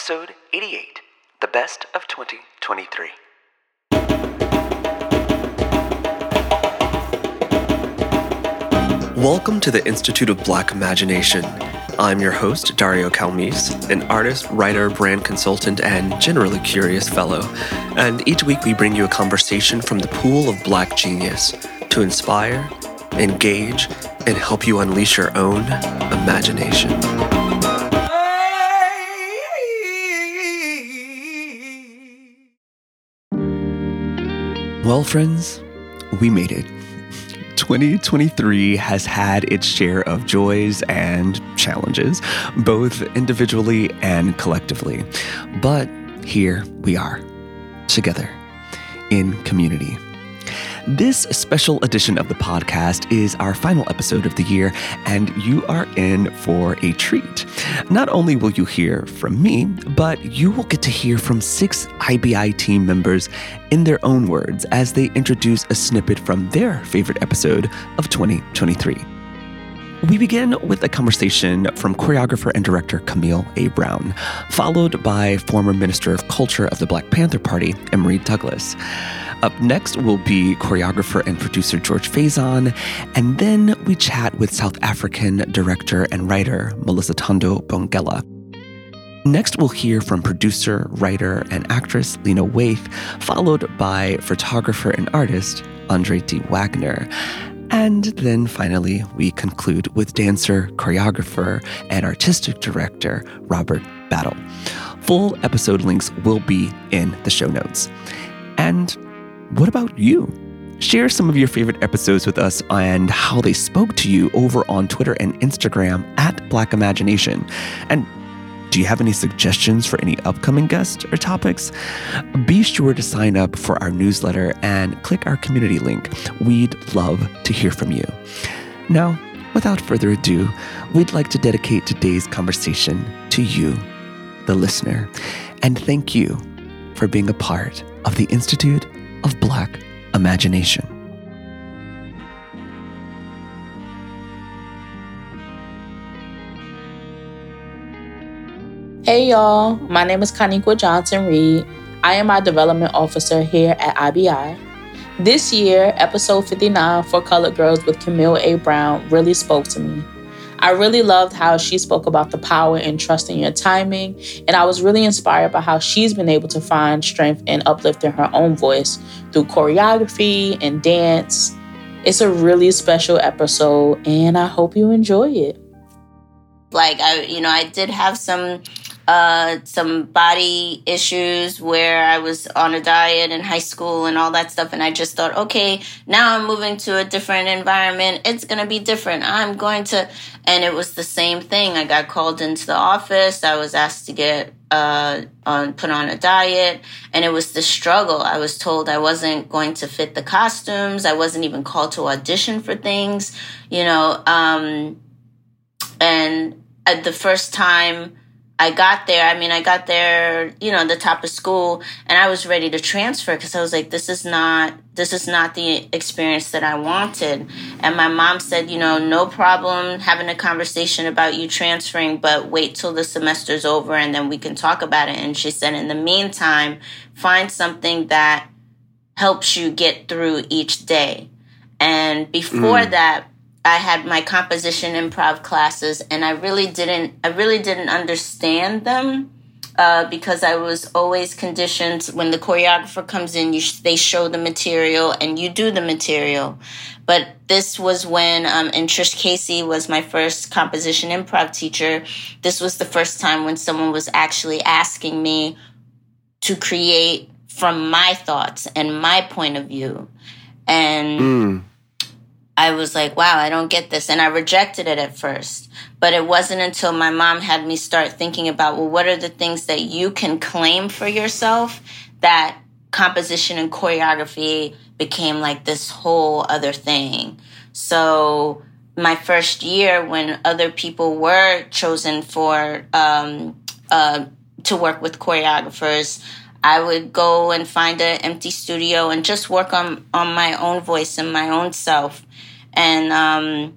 episode 88 The Best of 2023. Welcome to the Institute of Black Imagination. I'm your host, Dario Calmese, an artist, writer, brand consultant, and generally curious fellow. And each week we bring you a conversation from the pool of black genius to inspire, engage, and help you unleash your own imagination. Well, friends, we made it. 2023 has had its share of joys and challenges, both individually and collectively. But here we are, together, in community. This special edition of the podcast is our final episode of the year, and you are in for a treat. Not only will you hear from me, but you will get to hear from six IBI team members in their own words as they introduce a snippet from their favorite episode of 2023. We begin with a conversation from choreographer and director Camille A. Brown, followed by former Minister of Culture of the Black Panther Party, Emory Douglas. Up next will be choreographer and producer George Faison, and then we chat with South African director and writer Milisuthando Bongela. Next, we'll hear from producer, writer, and actress Lena Waithe, followed by photographer and artist Andre D. Wagner. And then finally, we conclude with dancer, choreographer, and artistic director Robert Battle. Full episode links will be in the show notes. And what about you? Share some of your favorite episodes with us and how they spoke to you over on Twitter and Instagram at Black Imagination. And do you have any suggestions for any upcoming guests or topics? Be sure to sign up for our newsletter and click our community link. We'd love to hear from you. Now, without further ado, we'd like to dedicate today's conversation to you, the listener, and thank you for being a part of the Institute of Black Imagination. Hey y'all, my name is Kaniqua Johnson Reed. I am our development officer here at IBI. This year, episode 59 for Colored Girls with Camille A. Brown really spoke to me. I really loved how she spoke about the power in trusting your timing, and I was really inspired by how she's been able to find strength and uplift in her own voice through choreography and dance. It's a really special episode, and I hope you enjoy it. Like I, you know, I did have some uh, some body issues where I was on a diet in high school and all that stuff. And I just thought, okay, now I'm moving to a different environment. It's going to be different. I'm going to, and it was the same thing. I got called into the office. I was asked to get, uh, on, put on a diet and it was the struggle. I was told I wasn't going to fit the costumes. I wasn't even called to audition for things, you know, um, and at the first time, I got there. I mean, I got there, you know, the top of school and I was ready to transfer because I was like, this is not, this is not the experience that I wanted. And my mom said, you know, no problem having a conversation about you transferring, but wait till the semester's over and then we can talk about it. And she said, in the meantime, find something that helps you get through each day. And before mm. that, I had my composition improv classes and I really didn't I really didn't understand them uh, because I was always conditioned when the choreographer comes in you sh- they show the material and you do the material. But this was when um, and Trish Casey was my first composition improv teacher. This was the first time when someone was actually asking me to create from my thoughts and my point of view. And mm I was like, wow, I don't get this. And I rejected it at first. But it wasn't until my mom had me start thinking about, well, what are the things that you can claim for yourself that composition and choreography became like this whole other thing. So my first year when other people were chosen for um, uh, to work with choreographers, I would go and find an empty studio and just work on on my own voice and my own self. And um,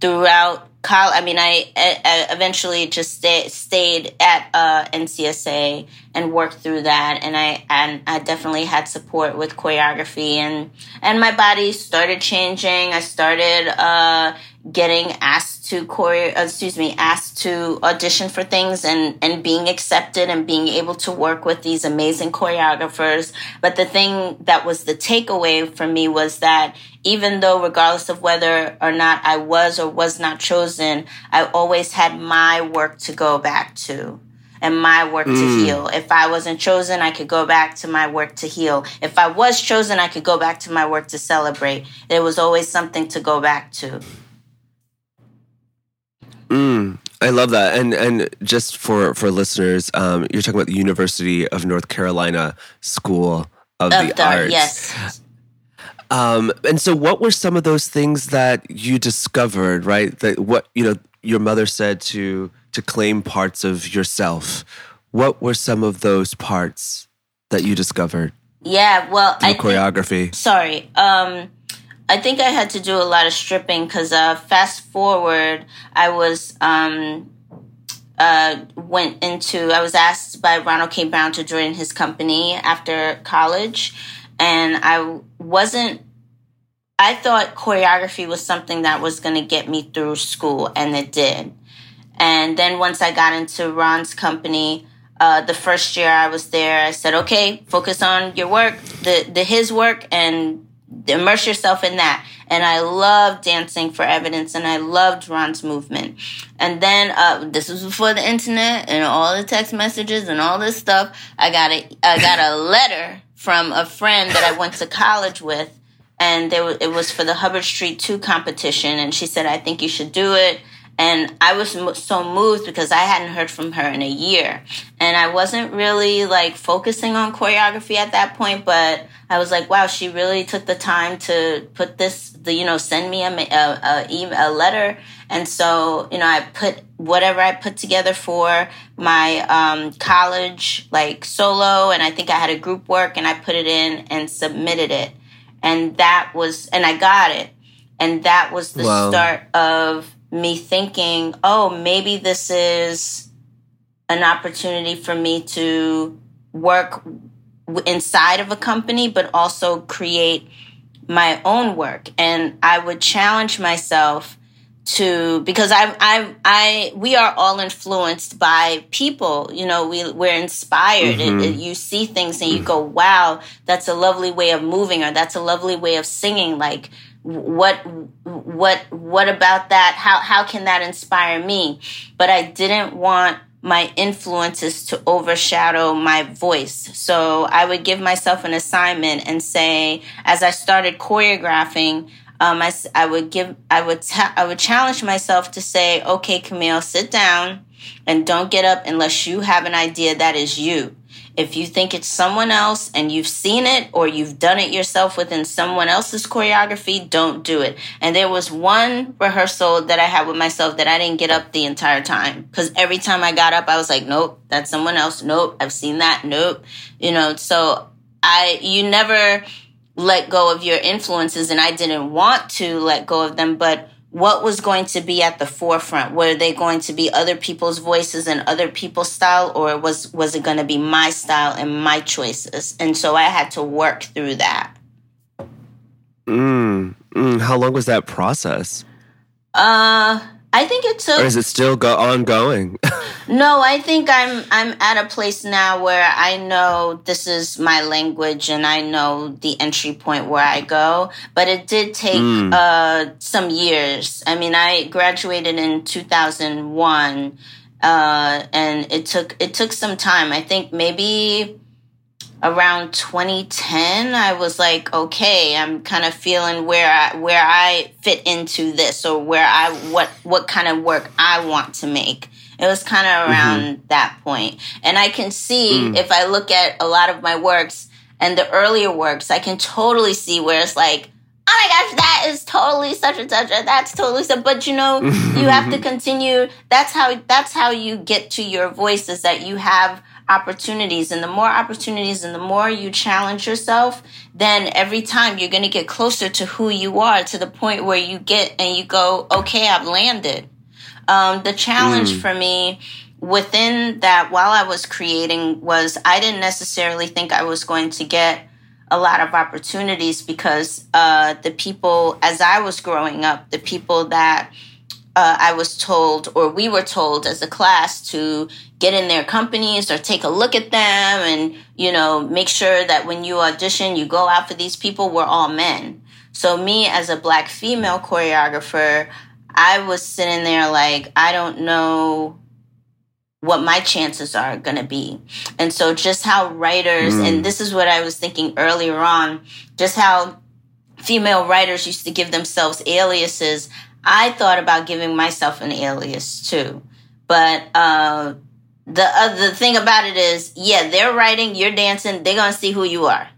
throughout college, I mean, I, I eventually just stay, stayed at uh, NCSA and worked through that, and I and I definitely had support with choreography, and and my body started changing. I started uh, getting asked to choreo, uh, excuse me, asked to audition for things, and and being accepted, and being able to work with these amazing choreographers. But the thing that was the takeaway for me was that even though, regardless of whether or not I was or was not chosen, I always had my work to go back to and my work mm. to heal. If I wasn't chosen, I could go back to my work to heal. If I was chosen, I could go back to my work to celebrate. There was always something to go back to. Mm, I love that. And and just for for listeners, um, you're talking about the University of North Carolina School of, of the, the, Arts. Yes. Um, and so, what were some of those things that you discovered? Right, that what you know your mother said to to claim parts of yourself. What were some of those parts that you discovered? Yeah, well, I choreography. Sorry, um, I think I had to do a lot of stripping because uh, fast forward, I was um, uh, went into. I was asked by Ronald K. Brown to join his company after college and I wasn't I thought choreography was something that was going to get me through school, and it did. And then once I got into Ron's company, uh, the first year I was there, I said, "Okay, focus on your work, the the his work, and immerse yourself in that." And I loved dancing for evidence, and I loved Ron's movement. And then uh, this was before the internet and all the text messages and all this stuff. I got a I got a letter from a friend that I went to college with, and there was, it was for the Hubbard Street 2 competition, and she said, I think you should do it. And I was so moved because I hadn't heard from her in a year. And I wasn't really like focusing on choreography at that point, but I was like, wow, she really took the time to put this, the, you know, send me a, a, a, a letter. And so, you know, I put whatever I put together for my um, college, like solo, and I think I had a group work, and I put it in and submitted it. And that was, and I got it. And that was the wow. start of me thinking, oh, maybe this is an opportunity for me to work inside of a company, but also create my own work. And I would challenge myself to because I I I we are all influenced by people. You know, we we're inspired. Mm-hmm. It, it, you see things and you go, "Wow, that's a lovely way of moving," or "That's a lovely way of singing." Like what what what about that? How how can that inspire me? But i didn't want my influences to overshadow my voice. So i would give myself an assignment and say as i started choreographing um, I, I would give i would ta- i would challenge myself to say okay camille sit down and don't get up unless you have an idea that is you if you think it's someone else and you've seen it or you've done it yourself within someone else's choreography, don't do it. And there was one rehearsal that I had with myself that I didn't get up the entire time because every time I got up, I was like, nope, that's someone else. Nope, I've seen that. Nope. You know, so I, you never let go of your influences and I didn't want to let go of them, but what was going to be at the forefront? Were they going to be other people's voices and other people's style or was was it going to be my style and my choices? And so i had to work through that. Mm, mm. how long was that process? Uh I think it took. Or is it still go ongoing? no, I think I'm I'm at a place now where I know this is my language and I know the entry point where I go. But it did take mm. uh, some years. I mean, I graduated in 2001, uh, and it took it took some time. I think maybe around 2010 i was like okay i'm kind of feeling where i where i fit into this or where i what what kind of work i want to make it was kind of mm-hmm. around mm-hmm. that point and i can see mm. if i look at a lot of my works and the earlier works i can totally see where it's like oh my gosh, that is totally such and such, and that's totally so. But you know, you have to continue. That's how that's how you get to your voice is that you have opportunities and the more opportunities and the more you challenge yourself then every time you're going to get closer to who you are to the point where you get and you go okay i've landed Um, the challenge mm. for me within that while I was creating was I didn't necessarily think I was going to get a lot of opportunities because uh, the people, as I was growing up, the people that uh, I was told, or we were told as a class to get in their companies or take a look at them and, you know, make sure that when you audition, you go out for these people, we're all men. So, me as a black female choreographer, I was sitting there like, I don't know what my chances are going to be. And so just how writers, mm. and this is what I was thinking earlier on, just how female writers used to give themselves aliases. I thought about giving myself an alias too. But uh, the the thing about it is, yeah, they're writing, you're dancing, they're gonna see who you are.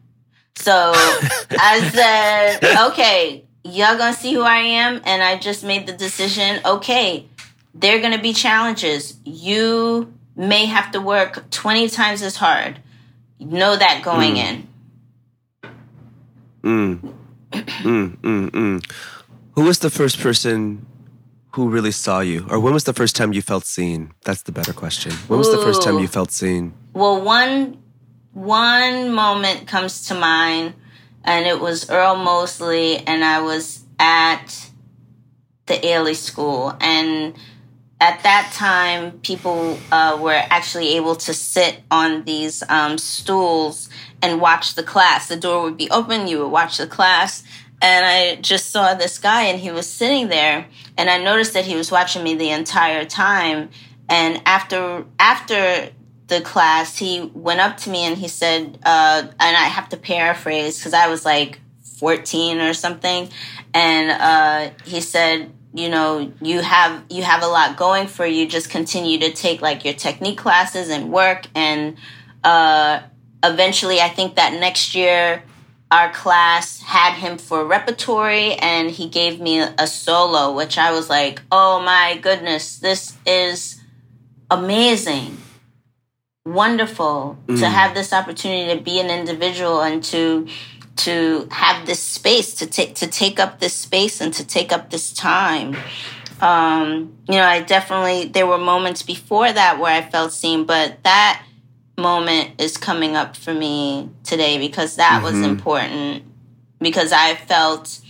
So I said, okay, y'all gonna see who I am, and I just made the decision. Okay, there are to be challenges. You may have to work 20 times as hard. Know that going mm. in. Mm. mm, mm, mm. Who was the first person who really saw you? Or when was the first time you felt seen? That's the better question. When was Ooh. the first time you felt seen? Well, one one moment comes to mind and it was Earl Mosley and I was at the Ailey School and at that time, people uh, were actually able to sit on these um, stools and watch the class. The door would be open, you would watch the class. And I just saw this guy, and he was sitting there, and I noticed that he was watching me the entire time. And after after the class, he went up to me and he said, uh, and I have to paraphrase because I was like 14 or something, and uh, he said, you know you have you have a lot going for you. Just continue to take like your technique classes and work. And uh eventually i think that next year our class had him for repertory and he gave me a solo which i was like oh my goodness this is amazing wonderful mm. to have this opportunity to be an individual and to to have this space to take to take up this space and to take up this time. Um, you know, I definitely there were moments before that where I felt seen, but that moment is coming up for me today because that mm-hmm. was important because I felt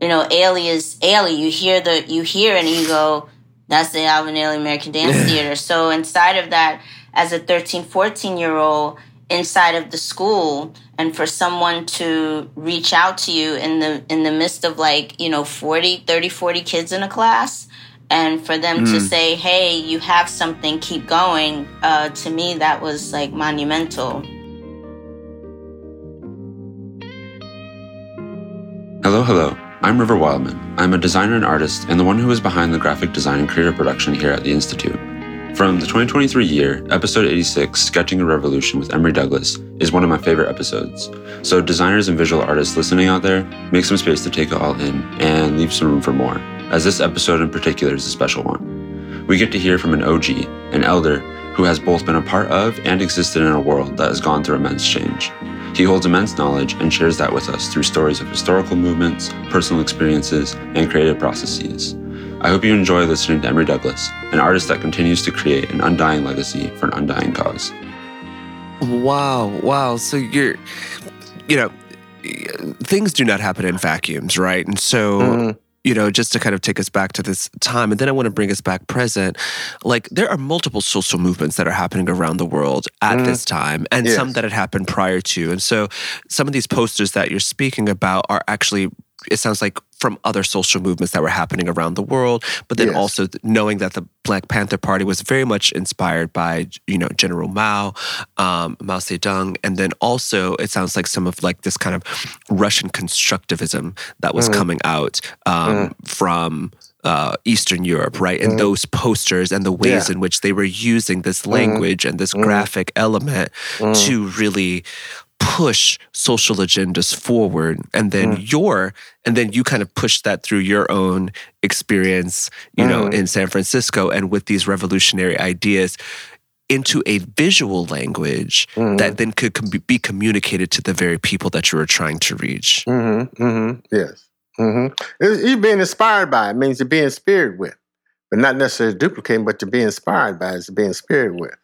you know, Ailey is Ailey. You hear the you hear and you go, that's the Alvin Ailey American Dance Theater. So inside of that, as a 13, 14 year old, inside of the school and for someone to reach out to you in the in the midst of like you know 40 30 40 kids in a class and for them mm. to say hey you have something keep going uh, to me that was like monumental. Hello hello. I'm river wildman. I'm a designer and artist and the one who is behind the graphic design and creative production here at the institute from the 2023 year, episode 86, Sketching a Revolution with Emory Douglas, is one of my favorite episodes. So, designers and visual artists listening out there, make some space to take it all in and leave some room for more, as this episode in particular is a special one. We get to hear from an OG, an elder, who has both been a part of and existed in a world that has gone through immense change. He holds immense knowledge and shares that with us through stories of historical movements, personal experiences, and creative processes. I hope you enjoy listening to Emory Douglas, an artist that continues to create an undying legacy for an undying cause. Wow, wow. So you're, you know, things do not happen in vacuums, right? And so, mm-hmm. you know, just to kind of take us back to this time, and then I want to bring us back present. Like, there are multiple social movements that are happening around the world at mm-hmm. this time, and yes. some that had happened prior to. And so, some of these posters that you're speaking about are actually it sounds like from other social movements that were happening around the world, but then yes. also knowing that the Black Panther Party was very much inspired by you know General Mao, um, Mao Zedong, and then also it sounds like some of like this kind of Russian constructivism that was mm. coming out um, mm. from. Uh, Eastern Europe, right? And mm. those posters and the ways yeah. in which they were using this mm. language and this mm. graphic element mm. to really push social agendas forward and then mm. your and then you kind of push that through your own experience you mm. know in San Francisco and with these revolutionary ideas into a visual language mm. that then could com- be communicated to the very people that you were trying to reach mm-hmm, mm-hmm, yes mm-hmm. you being inspired by it means you're being inspired with but not necessarily duplicating, but to be inspired by, to be inspired with.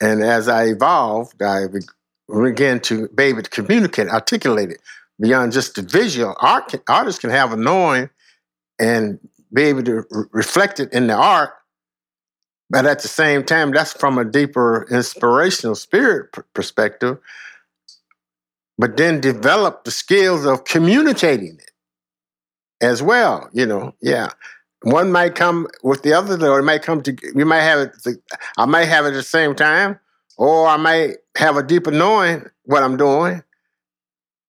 And as I evolved, I began to be able to communicate, articulate it beyond just the visual. Art can, artists can have a knowing and be able to re- reflect it in the art, but at the same time, that's from a deeper inspirational spirit pr- perspective. But then develop the skills of communicating it as well. You know, yeah. One might come with the other, or it might come to. We might have it. I might have it at the same time, or I might have a deeper knowing what I'm doing,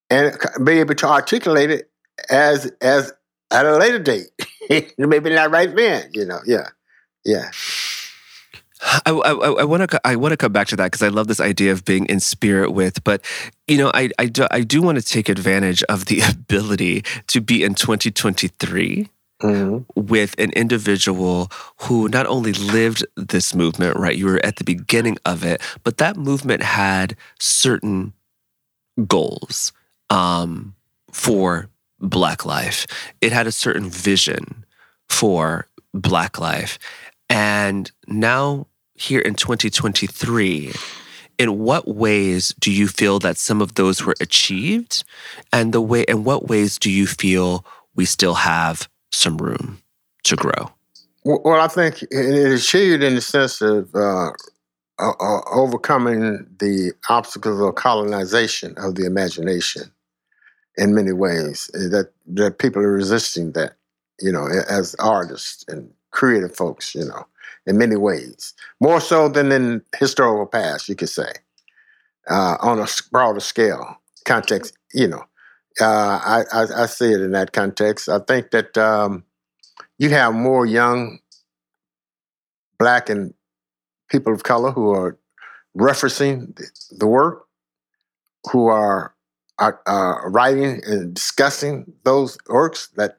and be able to articulate it as as at a later date. Maybe not right then, you know. Yeah, yeah. I, I, want to I want to come back to that because I love this idea of being in spirit with, but you know I I do, I do want to take advantage of the ability to be in 2023 mm-hmm. with an individual who not only lived this movement, right? You were at the beginning of it, but that movement had certain goals um, for Black life. It had a certain vision for Black life. And now, here in 2023, in what ways do you feel that some of those were achieved? And the way, in what ways do you feel we still have some room to grow? Well, I think it achieved in the sense of uh, uh, overcoming the obstacles of colonization of the imagination in many ways. Eh, that that people are resisting that, you know, as artists and creative folks, you know, in many ways, more so than in historical past, you could say, uh, on a broader scale context, you know. Uh, I, I, I, see it in that context. I think that um, you have more young black and people of color who are referencing the work, who are, are uh, writing and discussing those works. That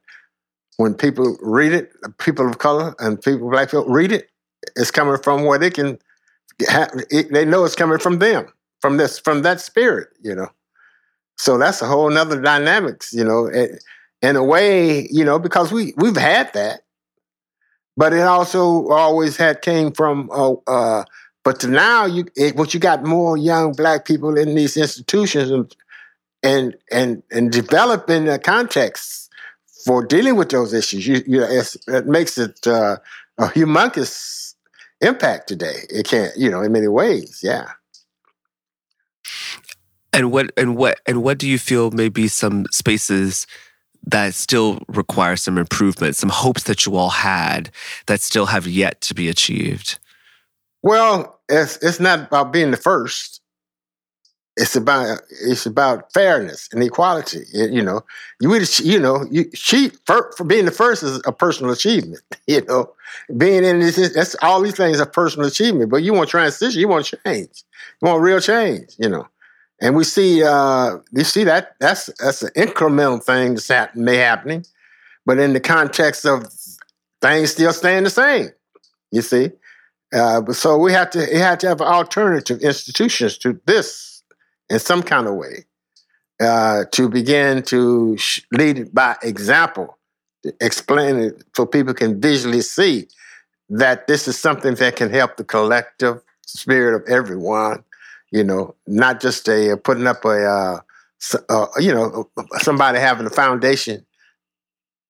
when people read it, people of color and people black people read it, it's coming from where they can. Have, they know it's coming from them, from this, from that spirit, you know. So that's a whole nother dynamics, you know, in a way, you know, because we we've had that, but it also always had came from. Uh, uh, but now you, it, what you got more young black people in these institutions and and and, and developing a context for dealing with those issues. You, you it makes it uh, a humongous impact today. It can't, you know, in many ways, yeah. And what and what and what do you feel may be some spaces that still require some improvement, some hopes that you all had that still have yet to be achieved? Well, it's it's not about being the first. It's about it's about fairness and equality. You know, you you know you cheat for, for being the first is a personal achievement. You know, being in this that's all these things are personal achievement. But you want transition, you want change, you want real change. You know, and we see uh, you see that that's that's an incremental thing that's may happening, but in the context of things still staying the same. You see, uh, so we have to have to have alternative institutions to this in some kind of way uh, to begin to sh- lead by example, explain it so people can visually see that this is something that can help the collective spirit of everyone you know, not just a uh, putting up a, uh, uh, you know, somebody having a foundation.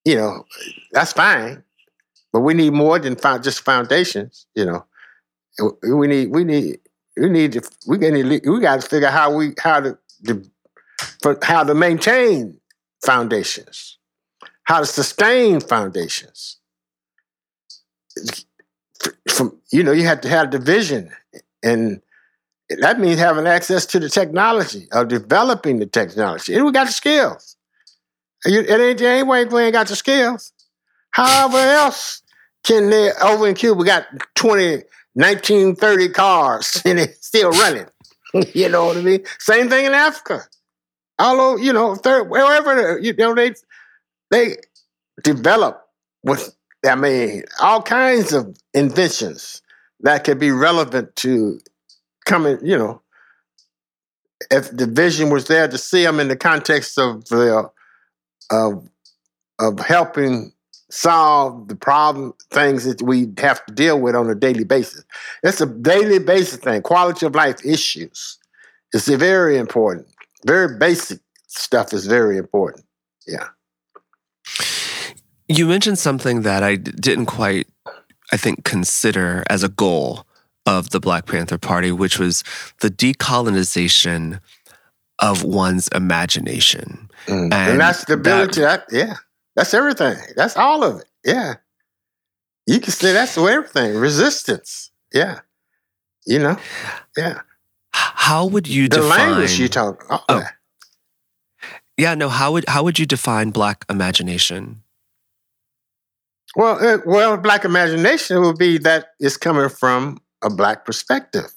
You know, that's fine, but we need more than just foundations. You know, we need we need we need to we we got to figure how we how to, to for how to maintain foundations, how to sustain foundations. From you know, you have to have the vision and that means having access to the technology of developing the technology. And we got the skills. It ain't, ain't way we ain't got the skills. However else can they, over in Cuba, got 20, 19, 30 cars and it's still running. you know what I mean? Same thing in Africa. Although, you know, third, wherever, you know, they, they develop with, I mean, all kinds of inventions that could be relevant to coming, you know, if the vision was there to see them in the context of the of of helping solve the problem things that we have to deal with on a daily basis. It's a daily basis thing. Quality of life issues. It's very important. Very basic stuff is very important. Yeah. You mentioned something that I didn't quite, I think, consider as a goal of the Black Panther Party, which was the decolonization of one's imagination. Mm. And, and, that's the ability, that, that, yeah, that's everything. That's all of it. Yeah. You can say that's everything. Resistance. Yeah. You know? Yeah. How would you the define language you talk? Oh, oh. Yeah, no, how would how would you define black imagination? Well, uh, well, black imagination would be that it's coming from a black perspective.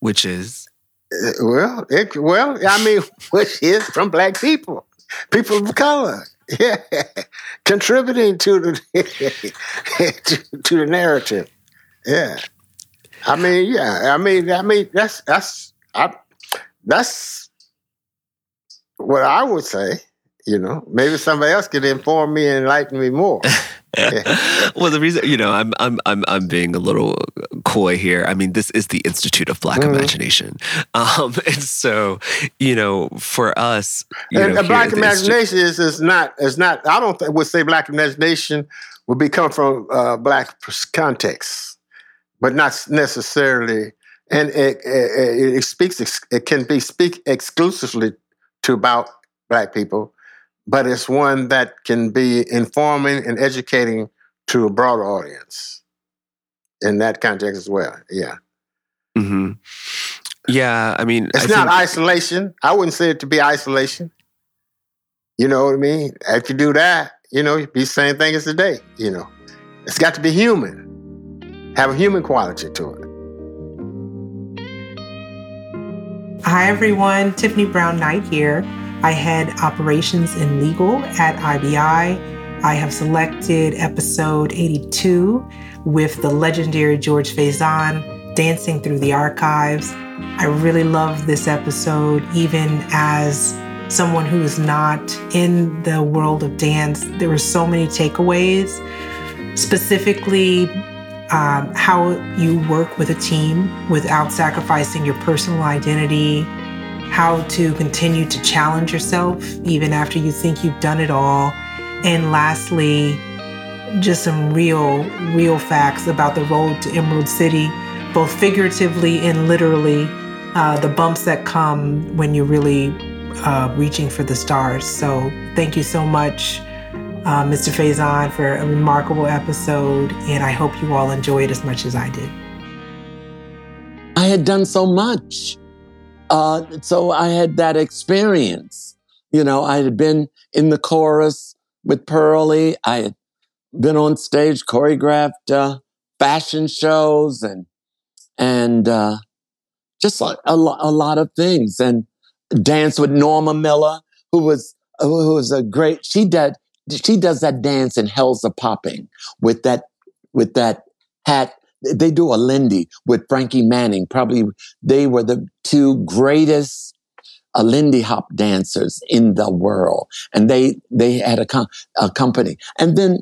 Which is uh, well, it, well, I mean, which is from black people, people of color. Yeah, contributing to the to, to, the narrative. Yeah, I mean, yeah, I mean, I mean, that's that's I, that's what I would say. You know, maybe somebody else could inform me and enlighten me more. well, the reason you know I'm I'm I'm I'm being a little coy here. I mean, this is the Institute of Black mm-hmm. Imagination, um, and so you know, for us, and know, Black imagination is is not is not. I don't think would say Black imagination would be come from uh, Black context, but not necessarily. And it, it, it speaks. It can be speak exclusively to about Black people but it's one that can be informing and educating to a broader audience in that context as well. Yeah. Hmm. Yeah. I mean, it's I not think- isolation. I wouldn't say it to be isolation. You know what I mean? If you do that, you know, it'd be the same thing as today. You know, it's got to be human, have a human quality to it. Hi, everyone. Tiffany Brown Knight here. I head operations and legal at IBI. I have selected episode 82 with the legendary George Faison, Dancing Through the Archives. I really love this episode, even as someone who is not in the world of dance. There were so many takeaways, specifically um, how you work with a team without sacrificing your personal identity how to continue to challenge yourself even after you think you've done it all. And lastly, just some real, real facts about the road to Emerald City, both figuratively and literally, uh, the bumps that come when you're really uh, reaching for the stars. So, thank you so much, uh, Mr. Faison, for a remarkable episode. And I hope you all enjoy it as much as I did. I had done so much. Uh, so I had that experience. You know, I had been in the chorus with Purlie. I had been on stage, choreographed uh, fashion shows, and and uh, just a, a, a lot of things, and danced with Norma Miller, who was who was a great. She did she does that dance in Hellzapoppin' with that with that hat they do a Lindy with Frankie Manning. Probably they were the two greatest uh, Lindy Hop dancers in the world, and they they had a, com- a company. And then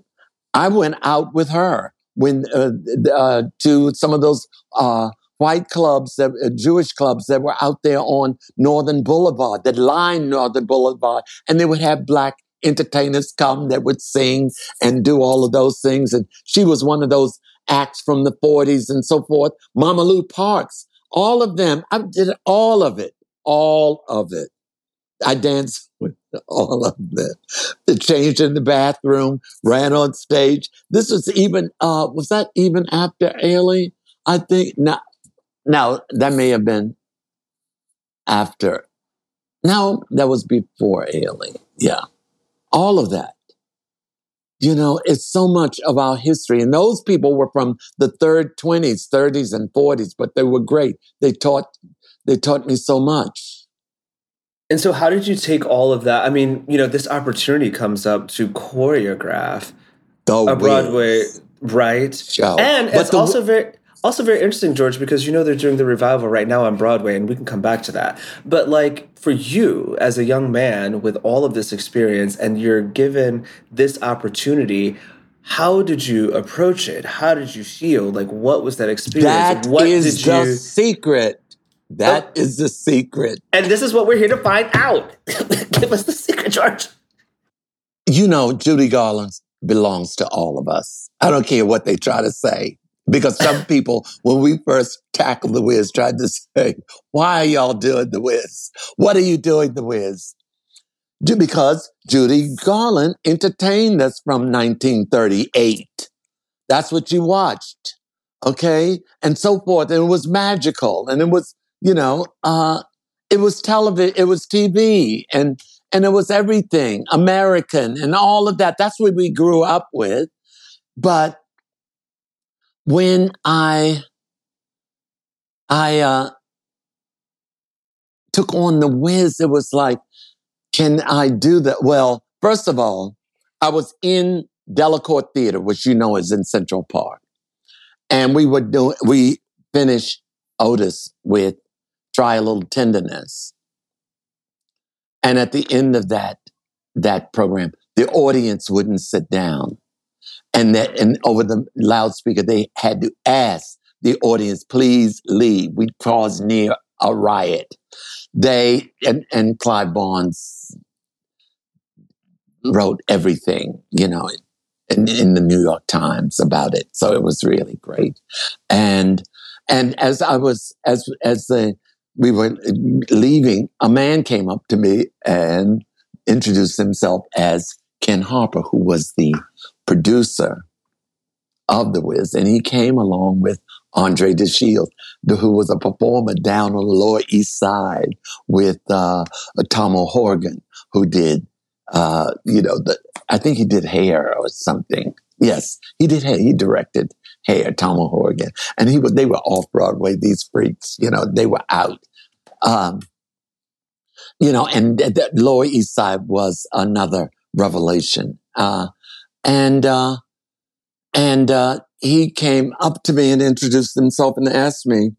I went out with her when uh, uh, to some of those uh, white clubs, that, uh, Jewish clubs that were out there on Northern Boulevard, that line Northern Boulevard, and they would have black entertainers come that would sing and do all of those things. And she was one of those acts from the 40s and so forth. Mama Lou Parks, all of them. I did all of it, all of it. I danced with all of them. The changed in the bathroom, ran on stage. This was even, uh, was that even after Ailey? I think, no, no, that may have been after. No, that was before Ailey. Yeah. All of that. You know, it's so much of our history. And those people were from the third 20s, 30s, and 40s, but they were great. They taught, they taught me so much. And so, how did you take all of that? I mean, you know, this opportunity comes up to choreograph the a Broadway, right? Show. And but it's the, also very. also very interesting, George, because you know they're doing the revival right now on Broadway, and we can come back to that. But like for you as a young man with all of this experience, and you're given this opportunity, how did you approach it? How did you feel? Like, what was that experience? That what is did the you? secret. That is the secret. And this is what we're here to find out. Give us the secret, George. You know, Judy Garland belongs to all of us. I don't care what they try to say. Because some people, when we first tackled the Wiz, tried to say, why are y'all doing the Wiz? What are you doing the Wiz? Ju- Because Judy Garland entertained us from 1938. That's what you watched. Okay. And so forth. And it was magical. And it was, you know, uh, it was television, it was TV and, and it was everything American and all of that. That's what we grew up with. But when I, I, uh, took on the Wiz, it was like, can I do that? Well, first of all, I was in Delacorte Theater, which you know is in Central Park. And we would do, we finished Otis with Try a Little Tenderness. And at the end of that, that program, the audience wouldn't sit down. And that, and over the loudspeaker, they had to ask the audience, please leave. We caused near a riot. They, and, and Clive Barnes wrote everything, you know, in, in the New York Times about it. So it was really great. And, and as I was, as, as the, we were leaving, a man came up to me and introduced himself as Ken Harper, who was the producer of The Wiz. And he came along with Andre De Shields, who was a performer down on the Lower East Side with uh, Tom O'Horgan, who did, uh, you know, the, I think he did hair or something. Yes, he did hair. He directed hair, Tom O'Horgan. And he was, they were off Broadway, these freaks, you know, they were out. Um, you know, and the, the Lower East Side was another revelation. Uh, and, uh, and, uh, he came up to me and introduced himself and asked me,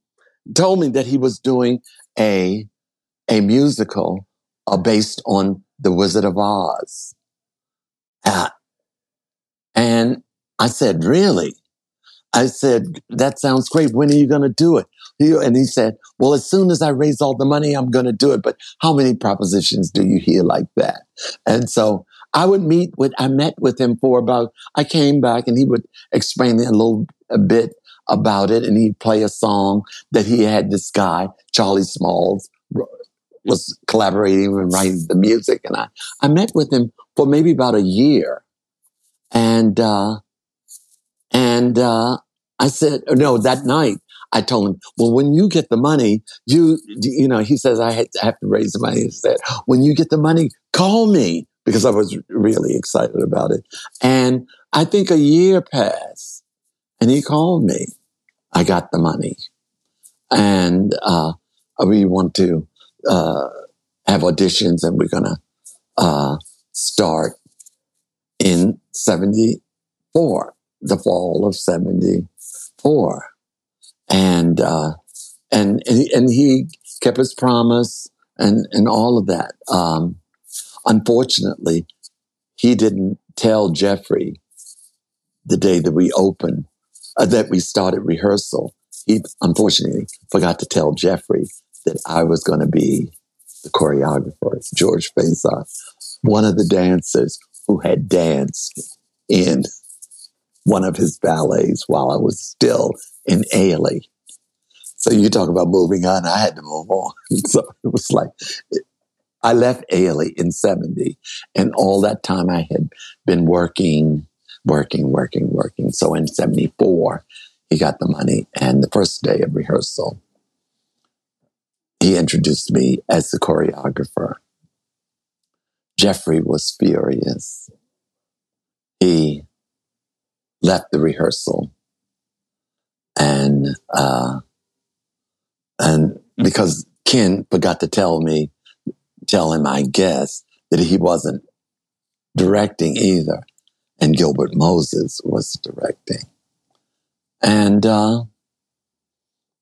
told me that he was doing a, a musical uh, based on The Wizard of Oz. Uh, and I said, really? I said, that sounds great. When are you going to do it? And he said, well, as soon as I raise all the money, I'm going to do it. But how many propositions do you hear like that? And so I would meet with, I met with him for about, I came back and he would explain a little a bit about it. And he'd play a song that he had this guy, Charlie Smalls, was collaborating and writing the music. And I, I met with him for maybe about a year. And, uh, and, uh, I said, no, that night I told him, well, when you get the money, you, you know, he says, I, have to raise the money. He said, when you get the money, call me because I was really excited about it. And I think a year passed and he called me. I got the money and, uh, we want to, uh, have auditions and we're going to, uh, start in 74, the fall of 74 and uh, and and he, and he kept his promise and and all of that. Um, unfortunately, he didn't tell Geoffrey the day that we opened uh, that we started rehearsal. He unfortunately forgot to tell Geoffrey that I was going to be the choreographer, George Faison, one of the dancers who had danced in one of his ballets while I was still in Ailey. So you talk about moving on, I had to move on. So it was like, I left Ailey in 70 and all that time I had been working, working, working, working. So in 74, he got the money and the first day of rehearsal, he introduced me as the choreographer. Geoffrey was furious. He left the rehearsal and uh, and because Ken forgot to tell me, tell him, I guess, that he wasn't directing either, and Gilbert Moses was directing, and uh,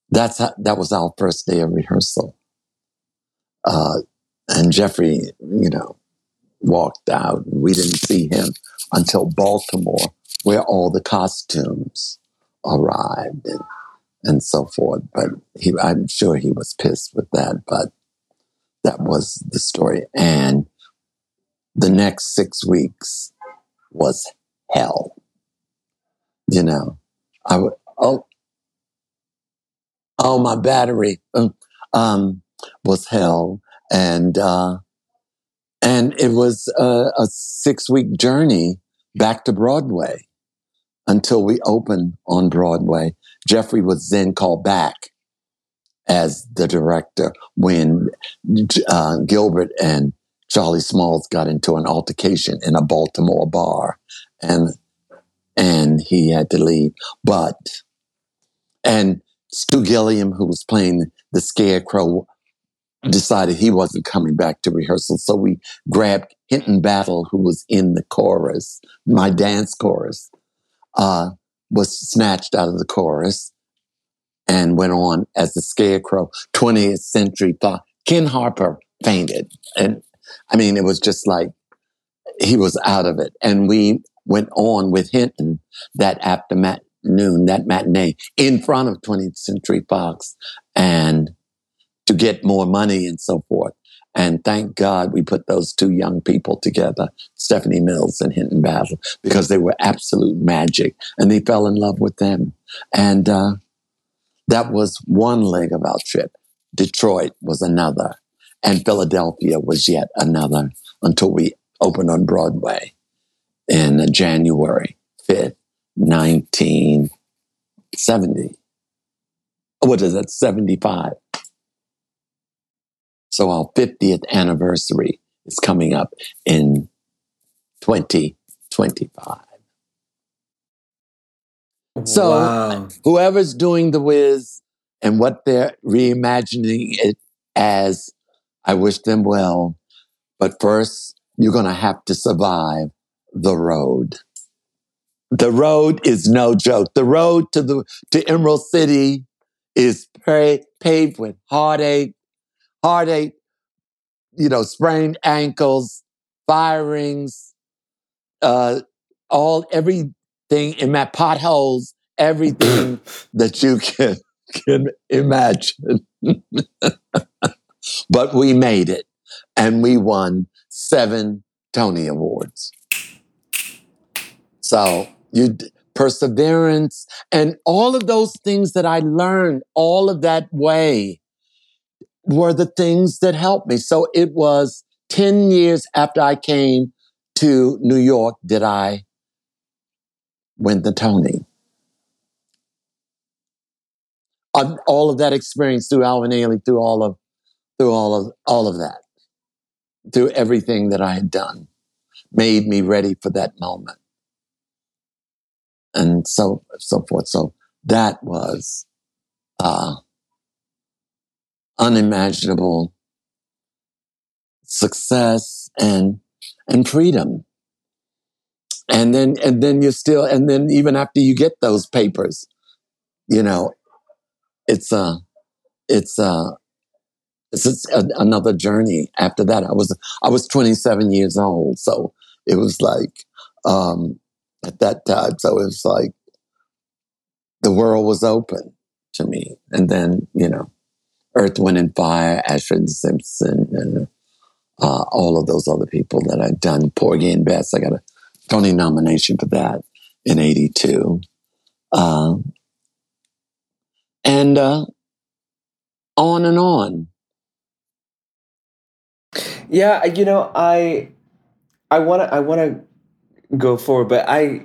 that's how, that was our first day of rehearsal. Uh, and Geoffrey, you know, walked out. And we didn't see him until Baltimore, where all the costumes arrived and, and so forth. But he, I'm sure he was pissed with that. But that was the story. And the next six weeks was hell. You know, I would, oh, oh, my battery um, um, was hell. And, uh, and it was a, a six week journey back to Broadway until we opened on Broadway. Geoffrey was then called back as the director when uh, Gilbert and Charlie Smalls got into an altercation in a Baltimore bar, and and he had to leave. But and Stu Gilliam, who was playing the Scarecrow, decided he wasn't coming back to rehearsal, so we grabbed Hinton Battle, who was in the chorus, my dance chorus, uh, was snatched out of the chorus and went on as the Scarecrow. 20th Century thought Ken Harper fainted, and I mean, it was just like he was out of it. And we went on with Hinton that afternoon, that matinee in front of 20th Century Fox and to get more money and so forth. And thank God we put those two young people together, Stephanie Mills and Hinton Battle, because they were absolute magic and they fell in love with them. And uh, that was one leg of our trip. Detroit was another and Philadelphia was yet another until we opened on Broadway in January 5th, 1970. What is that? 75. So our 50th anniversary is coming up in 2025. So Wow. whoever's doing the Wiz and what they're reimagining it as, I wish them well. But first, you're going to have to survive the road. The road is no joke. The road to the to Emerald City is pa- paved with heartache, heartache, you know, sprained ankles, firings, uh, all everything in that potholes, everything that you can can imagine. but we made it, and we won seven Tony Awards. So you d- perseverance and all of those things that I learned, all of that way were the things that helped me. So it was 10 years after I came to New York did I win the Tony. On all of that experience through Alvin Ailey, through all of through all of all of that, through everything that I had done, made me ready for that moment. And so so forth. So that was uh unimaginable success and and freedom. And then and then you still and then even after you get those papers you know it's a it's a it's just a, another journey. After that i was i was 27 years old. So it was like um at that time so it was like the world was open to me. And then you know earth wind and fire ashford simpson and uh, all of those other people that I've done. Porgy and bess i got a tony nomination for that in 82 um, and uh, on and on. Yeah, you know, I I want to I want to go forward, but I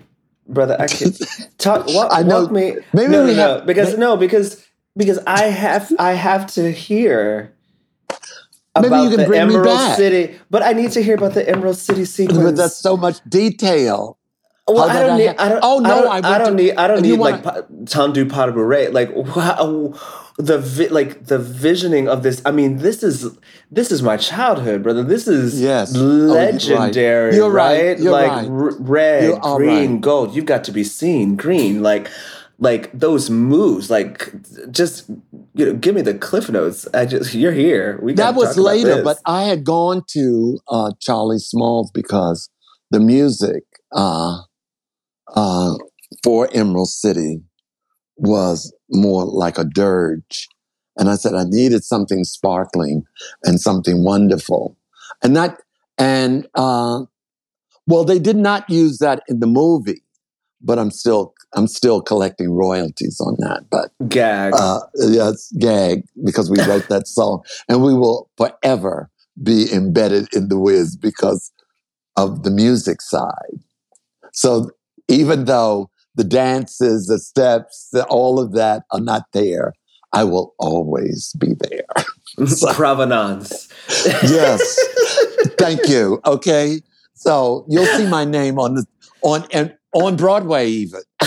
brother, actually talk walk, I know. walk me Maybe no, no, no, because may- no, because because I have I have to hear Maybe about you can the bring me Emerald back. City, but I need to hear about the Emerald City sequence. but that's so much detail Well, I don't need. I don't. Oh, no, I don't, I I don't to- need. I don't need like pas de. Like wow, the vi- like the visioning of this. I mean, this is this is my childhood, brother. This is Yes. Oh, you're right. legendary. You're right. You're like right. r- red, You are green, right. gold. You've got to be seen. Green, like like those moves, like just you know, give me the cliff notes. I just you're here. We that was later, but I had gone to uh, Charlie Smalls because the music uh, uh, for Emerald City was more like a dirge. And I said, I needed something sparkling and something wonderful. And that, and, uh, well, they did not use that in the movie, but I'm still, I'm still collecting royalties on that. But gag. Uh, yes, gag, because we wrote that song and we will forever be embedded in the Wiz because of the music side. So even though the dances, the steps, the, all of that are not there, I will always be there. so, Provenance. yes. Thank you. Okay. So you'll see my name on the on and on Broadway even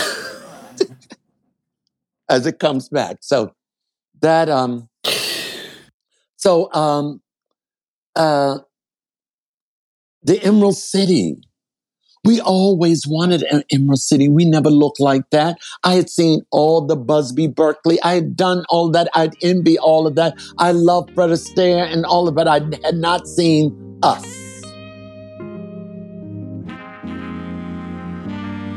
as it comes back. So that um so um uh the Emerald City we always wanted an Emerald City. We never looked like that. I had seen all the Busby Berkeley. I had done all that. I'd envy all of that. I love Fred Astaire and all of it. I had not seen us.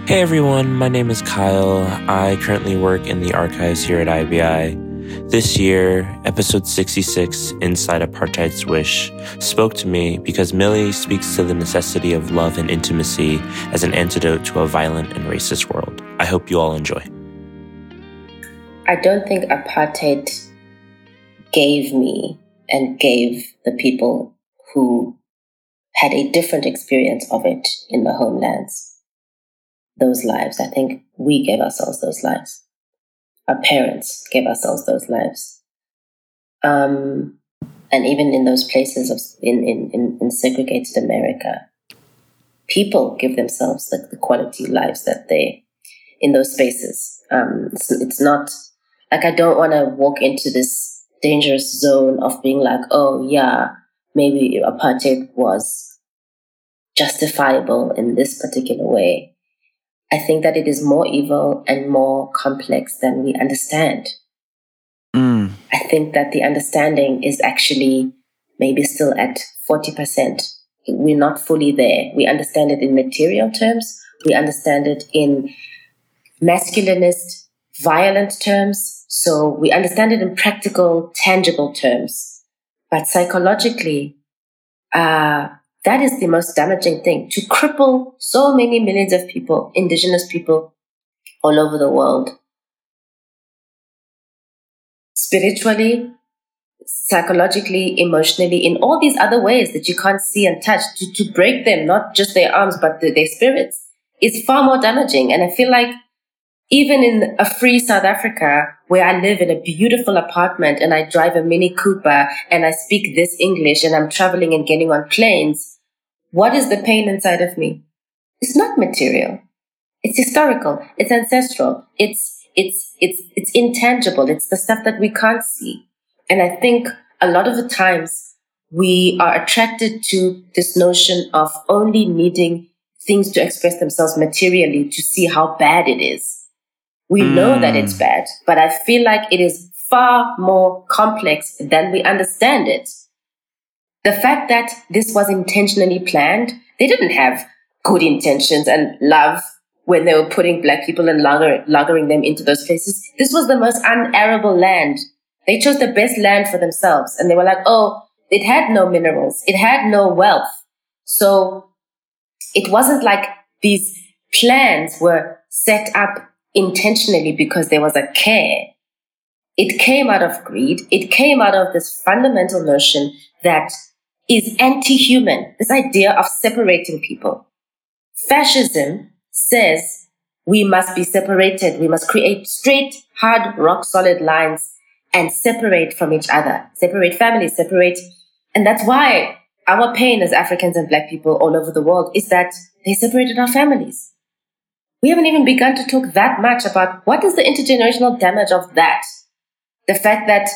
Hey everyone, my name is Kyle. I currently work in the archives here at IBI. This year, episode 66, Inside Apartheid's Wish, spoke to me because Millie speaks to the necessity of love and intimacy as an antidote to a violent and racist world. I hope you all enjoy. I don't think apartheid gave me and gave the people who had a different experience of it in the homelands those lives. I think we gave ourselves those lives our parents gave ourselves those lives. Um, and even in those places of, in, in, in, segregated America, people give themselves the, the, quality lives that they, in those spaces. Um, it's, it's not like I don't want to walk into this dangerous zone of being like, oh, yeah, maybe apartheid was justifiable in this particular way. I think that it is more evil and more complex than we understand. Mm. I think that the understanding is actually maybe still at 40%. We're not fully there. We understand it in material terms, we understand it in masculinist, violent terms. So we understand it in practical, tangible terms. But psychologically, uh, that is the most damaging thing to cripple so many millions of people, indigenous people all over the world. Spiritually, psychologically, emotionally, in all these other ways that you can't see and touch, to, to break them, not just their arms, but the, their spirits, is far more damaging. And I feel like even in a free South Africa, where I live in a beautiful apartment and I drive a Mini Cooper and I speak this English and I'm traveling and getting on planes, what is the pain inside of me? It's not material. It's historical. It's ancestral. It's, it's, it's, it's intangible. It's the stuff that we can't see. And I think a lot of the times we are attracted to this notion of only needing things to express themselves materially to see how bad it is. We mm. know that it's bad, but I feel like it is far more complex than we understand it. The fact that this was intentionally planned, they didn't have good intentions and love when they were putting black people and lugger, them into those places. This was the most unarable land. They chose the best land for themselves. And they were like, oh, it had no minerals. It had no wealth. So it wasn't like these plans were set up intentionally because there was a care. It came out of greed. It came out of this fundamental notion that is anti-human. This idea of separating people. Fascism says we must be separated. We must create straight, hard, rock solid lines and separate from each other, separate families, separate. And that's why our pain as Africans and black people all over the world is that they separated our families. We haven't even begun to talk that much about what is the intergenerational damage of that. The fact that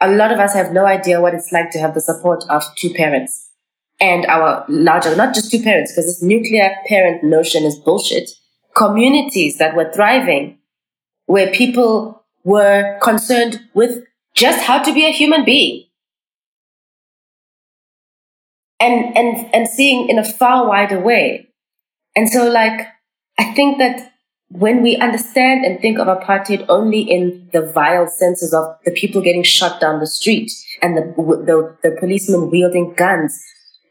a lot of us have no idea what it's like to have the support of two parents and our larger, not just two parents, because this nuclear parent notion is bullshit. Communities that were thriving where people were concerned with just how to be a human being. And, and, and seeing in a far wider way. And so like, I think that when we understand and think of apartheid only in the vile senses of the people getting shot down the street and the, the, the policemen wielding guns,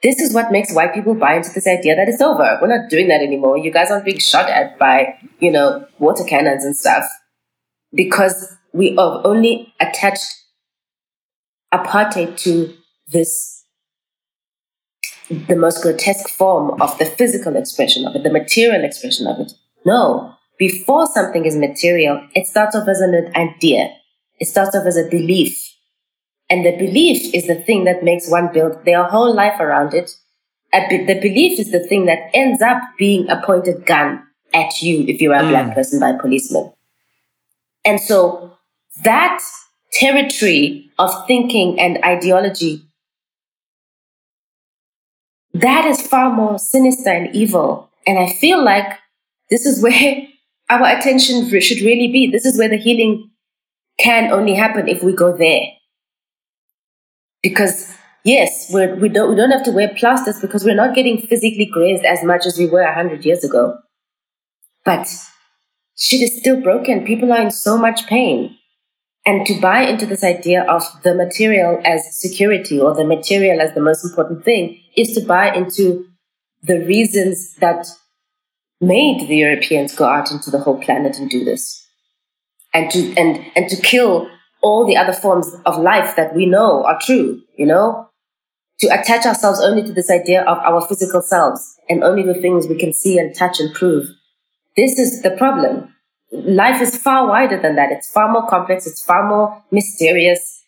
this is what makes white people buy into this idea that it's over. We're not doing that anymore. You guys aren't being shot at by, you know, water cannons and stuff because we have only attached apartheid to this the most grotesque form of the physical expression of it, the material expression of it. No, before something is material, it starts off as an idea. It starts off as a belief. And the belief is the thing that makes one build their whole life around it. The belief is the thing that ends up being a pointed gun at you if you are a mm. black person by a policeman. And so that territory of thinking and ideology, that is far more sinister and evil. And I feel like this is where our attention should really be. This is where the healing can only happen if we go there. Because yes, we're, we don't we don't have to wear plasters because we're not getting physically grazed as much as we were hundred years ago. But shit is still broken. People are in so much pain. And to buy into this idea of the material as security or the material as the most important thing is to buy into the reasons that made the Europeans go out into the whole planet and do this. And to and and to kill all the other forms of life that we know are true, you know? To attach ourselves only to this idea of our physical selves and only the things we can see and touch and prove. This is the problem. Life is far wider than that. It's far more complex. It's far more mysterious.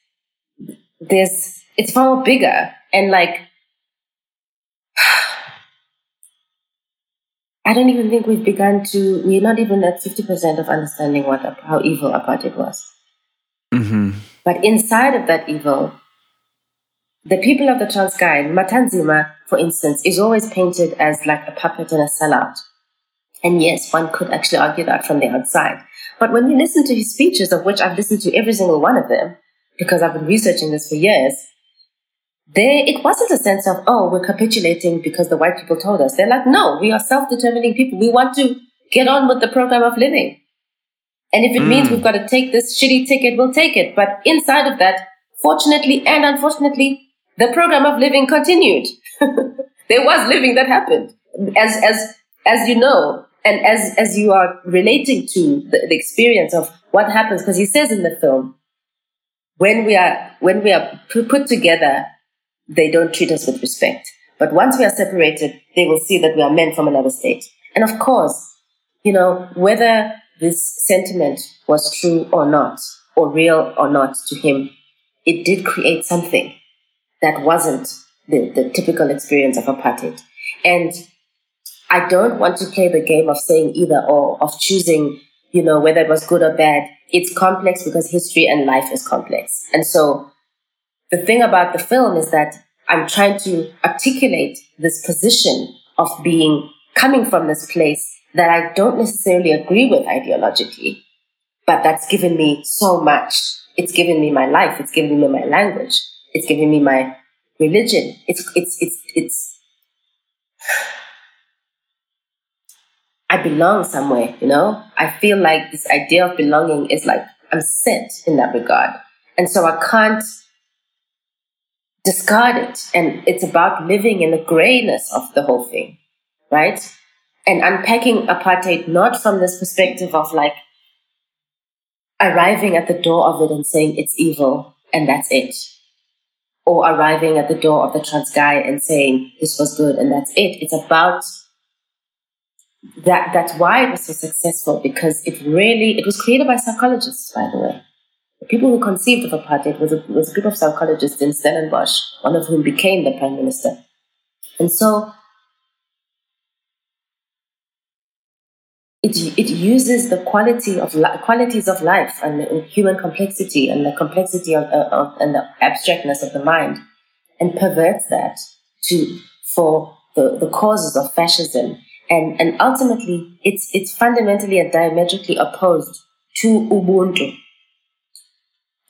There's, it's far more bigger. And like, I don't even think we've begun to, we're not even at 50% of understanding what, how evil apartheid was. Mm-hmm. But inside of that evil, the people of the Transkei, Matanzima, for instance, is always painted as like a puppet and a sellout. And yes, one could actually argue that from the outside. But when you listen to his speeches, of which I've listened to every single one of them, because I've been researching this for years, there it wasn't a sense of, oh, we're capitulating because the white people told us. They're like, no, we are self-determining people. We want to get on with the program of living. And if it mm. means we've got to take this shitty ticket, we'll take it. But inside of that, fortunately and unfortunately, the program of living continued. there was living that happened. As, as, as you know, and as as you are relating to the, the experience of what happens because he says in the film when we are when we are put together they don't treat us with respect but once we are separated they will see that we are men from another state and of course you know whether this sentiment was true or not or real or not to him it did create something that wasn't the, the typical experience of apartheid and I don't want to play the game of saying either or, of choosing, you know, whether it was good or bad. It's complex because history and life is complex. And so the thing about the film is that I'm trying to articulate this position of being coming from this place that I don't necessarily agree with ideologically, but that's given me so much. It's given me my life. It's given me my language. It's given me my religion. It's, it's, it's, it's, I belong somewhere, you know? I feel like this idea of belonging is like I'm set in that regard. And so I can't discard it. And it's about living in the grayness of the whole thing, right? And unpacking apartheid not from this perspective of like arriving at the door of it and saying it's evil and that's it. Or arriving at the door of the Transkei and saying this was good and that's it. It's about that that's why it was so successful because it really it was created by psychologists, by the way. People who conceived of apartheid was a, was a group of psychologists in Stellenbosch, one of whom became the prime minister. And so it, it uses the quality of li- qualities of life and, and, human complexity and the complexity of, of, and the abstractness of the mind and perverts that to for the, the causes of fascism and and ultimately it's it's fundamentally and diametrically opposed to Ubuntu,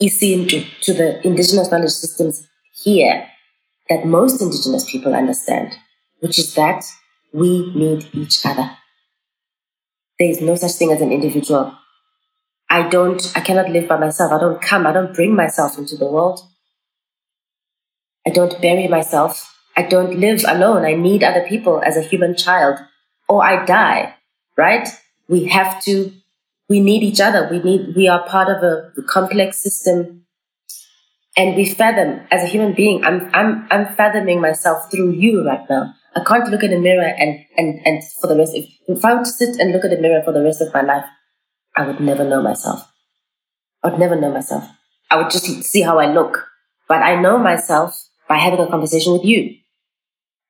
Isintu, to the indigenous knowledge systems here that most indigenous people understand, which is that we need each other. There is no such thing as an individual. I don't, I cannot live by myself. I don't come, I don't bring myself into the world. I don't bury myself. I don't live alone. I need other people as a human child, or I die, right? We have to, we need each other. We need, we are part of a complex system. And we fathom, as a human being, I'm, I'm, I'm fathoming myself through you right now. I can't look in the mirror and, and, and for the rest, if, if I were to sit and look at the mirror for the rest of my life, I would never know myself. I would never know myself. I would just see how I look. But I know myself by having a conversation with you.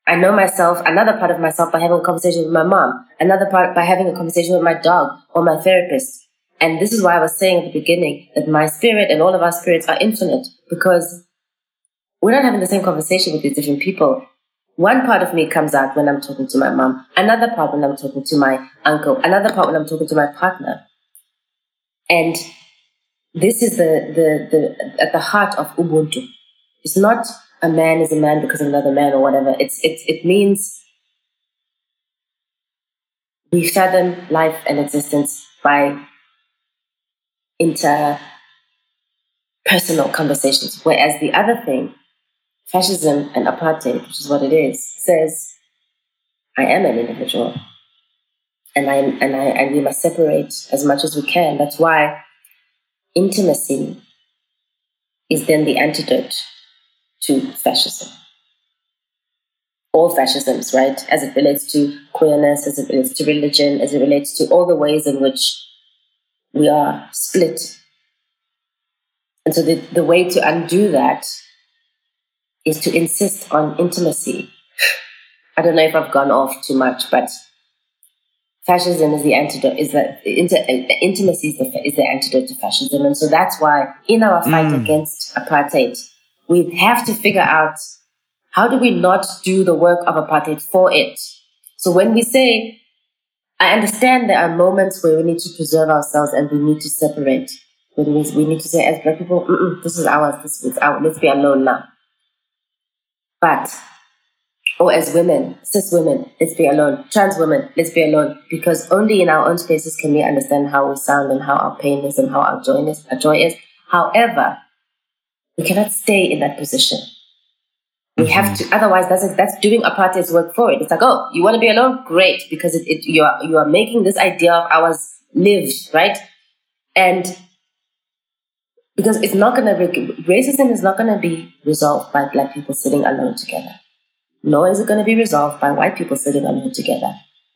I know myself, another part of myself by having a conversation with my mom, another part by having a conversation with my dog or my therapist. And this is why I was saying at the beginning that my spirit and all of our spirits are infinite because we're not having the same conversation with these different people. One part of me comes out when I'm talking to my mom, another part when I'm talking to my uncle, another part when I'm talking to my partner. And this is the, the, the at the heart of Ubuntu. It's not a man is a man because of another man or whatever. It's it it means we fathom life and existence by interpersonal conversations. Whereas the other thing, fascism and apartheid, which is what it is, says I am an individual. And I and I and we must separate as much as we can. That's why intimacy is then the antidote to fascism. All fascisms, right? As it relates to queerness, as it relates to religion, as it relates to all the ways in which we are split. And so the, the way to undo that is to insist on intimacy. I don't know if I've gone off too much, but fascism is the antidote, is that inter, intimacy is the, is the antidote to fascism. And so that's why in our fight mm. against apartheid, we have to figure out how do we not do the work of apartheid for it? So when we say, I understand there are moments where we need to preserve ourselves and we need to separate. When we, we need to say, as black people, this is ours, this is ours, let's be alone now. But, or as women, cis women, let's be alone. Trans women, let's be alone. Because only in our own spaces can we understand how we sound and how our pain is and how our joy is. Our joy is. However, we cannot stay in that position. We mm-hmm. have to, otherwise that's, that's doing apartheid's work for it. It's like, oh, you want to be alone? Great. Because it, it, you are, you are making this idea of ours live, right? And because it's not going to be, racism is not going to be resolved by black people sitting alone together. Nor is it going to be resolved by white people sitting alone together.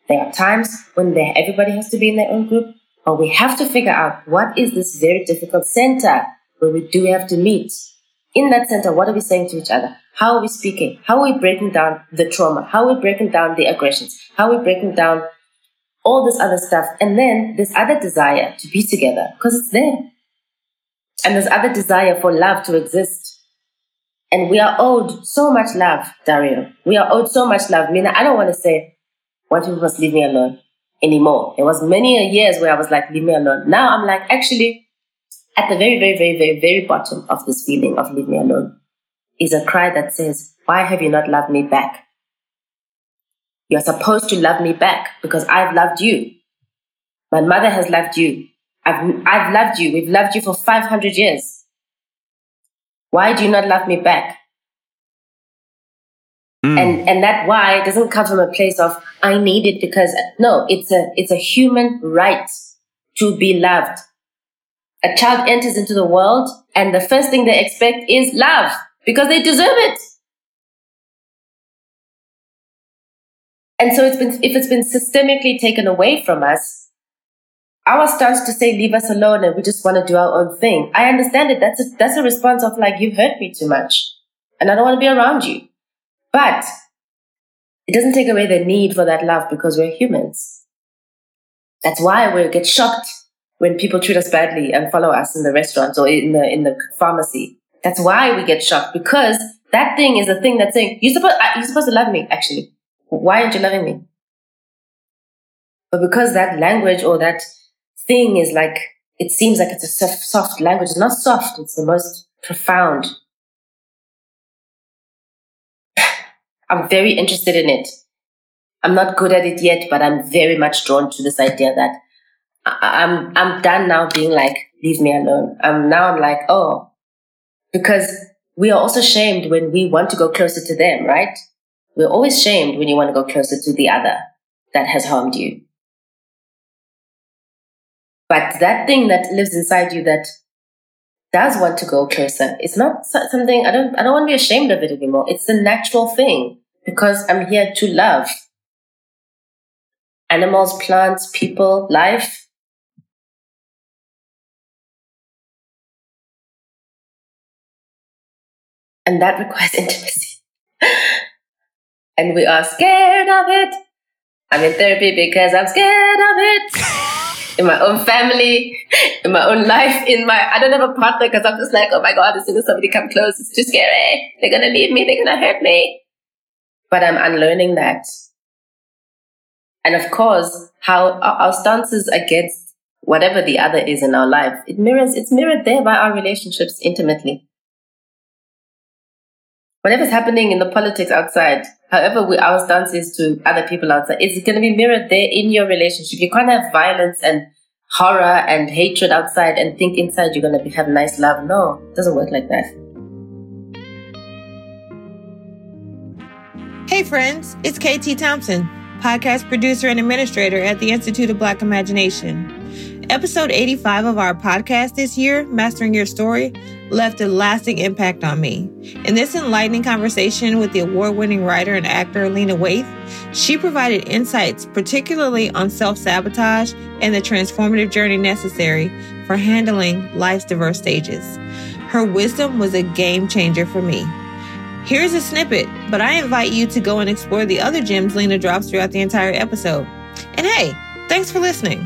There are times when everybody has to be in their own group, but we have to figure out what is this very difficult center where we do have to meet in that center, what are we saying to each other? How are we speaking? How are we breaking down the trauma? How are we breaking down the aggressions? How are we breaking down all this other stuff? And then this other desire to be together, because it's there. And this other desire for love to exist. And we are owed so much love, Dario. We are owed so much love. Mean, I don't want to say, white people must leave me alone anymore. There was many years where I was like, leave me alone. Now I'm like, actually, at the very, very, very, very, very bottom of this feeling of leave me alone is a cry that says, Why have you not loved me back? You're supposed to love me back because I've loved you. My mother has loved you. I've, I've loved you. We've loved you for 500 years. Why do you not love me back? Mm. And, and that why doesn't come from a place of, I need it because, no, it's a, it's a human right to be loved a child enters into the world and the first thing they expect is love because they deserve it. And so it's been, if it's been systemically taken away from us, our stance to say leave us alone and we just want to do our own thing. I understand it. That's a, that's a response of like, you've hurt me too much and I don't want to be around you. But it doesn't take away the need for that love because we're humans. That's why we get shocked when people treat us badly and follow us in the restaurants or in the in the pharmacy. That's why we get shocked because that thing is a thing that's saying you're supposed uh, you're supposed to love me. Actually, why aren't you loving me? But because that language or that thing is like it seems like it's a soft, soft language. It's not soft, it's the most profound. I'm very interested in it. I'm not good at it yet, but I'm very much drawn to this idea that I, I'm I'm done now being like, leave me alone. Um now I'm like, oh, because we are also shamed when we want to go closer to them, right? We're always shamed when you want to go closer to the other that has harmed you. But that thing that lives inside you that does want to go closer, it's not something I don't I don't want to be ashamed of it anymore. It's a natural thing because I'm here to love animals, plants, people, life. And that requires intimacy. and we are scared of it. I'm in therapy because I'm scared of it. in my own family, in my own life, in my, I don't have a partner because I'm just like, oh my God, as soon as somebody comes close, it's too scary. They're going to leave me. They're going to hurt me. But I'm unlearning that. And of course, how our stances against whatever the other is in our life, it mirrors, it's mirrored there by our relationships intimately. Whatever's happening in the politics outside, however we, our stance is to other people outside, it's going to be mirrored there in your relationship. You can't have violence and horror and hatred outside and think inside you're going to have nice love. No, it doesn't work like that. Hey, friends, it's KT Thompson podcast producer and administrator at the Institute of Black Imagination. Episode 85 of our podcast this year, Mastering Your Story, left a lasting impact on me. In this enlightening conversation with the award winning writer and actor Lena Waithe, she provided insights, particularly on self sabotage and the transformative journey necessary for handling life's diverse stages. Her wisdom was a game changer for me. Here's a snippet, but I invite you to go and explore the other gems Lena drops throughout the entire episode. And hey, thanks for listening.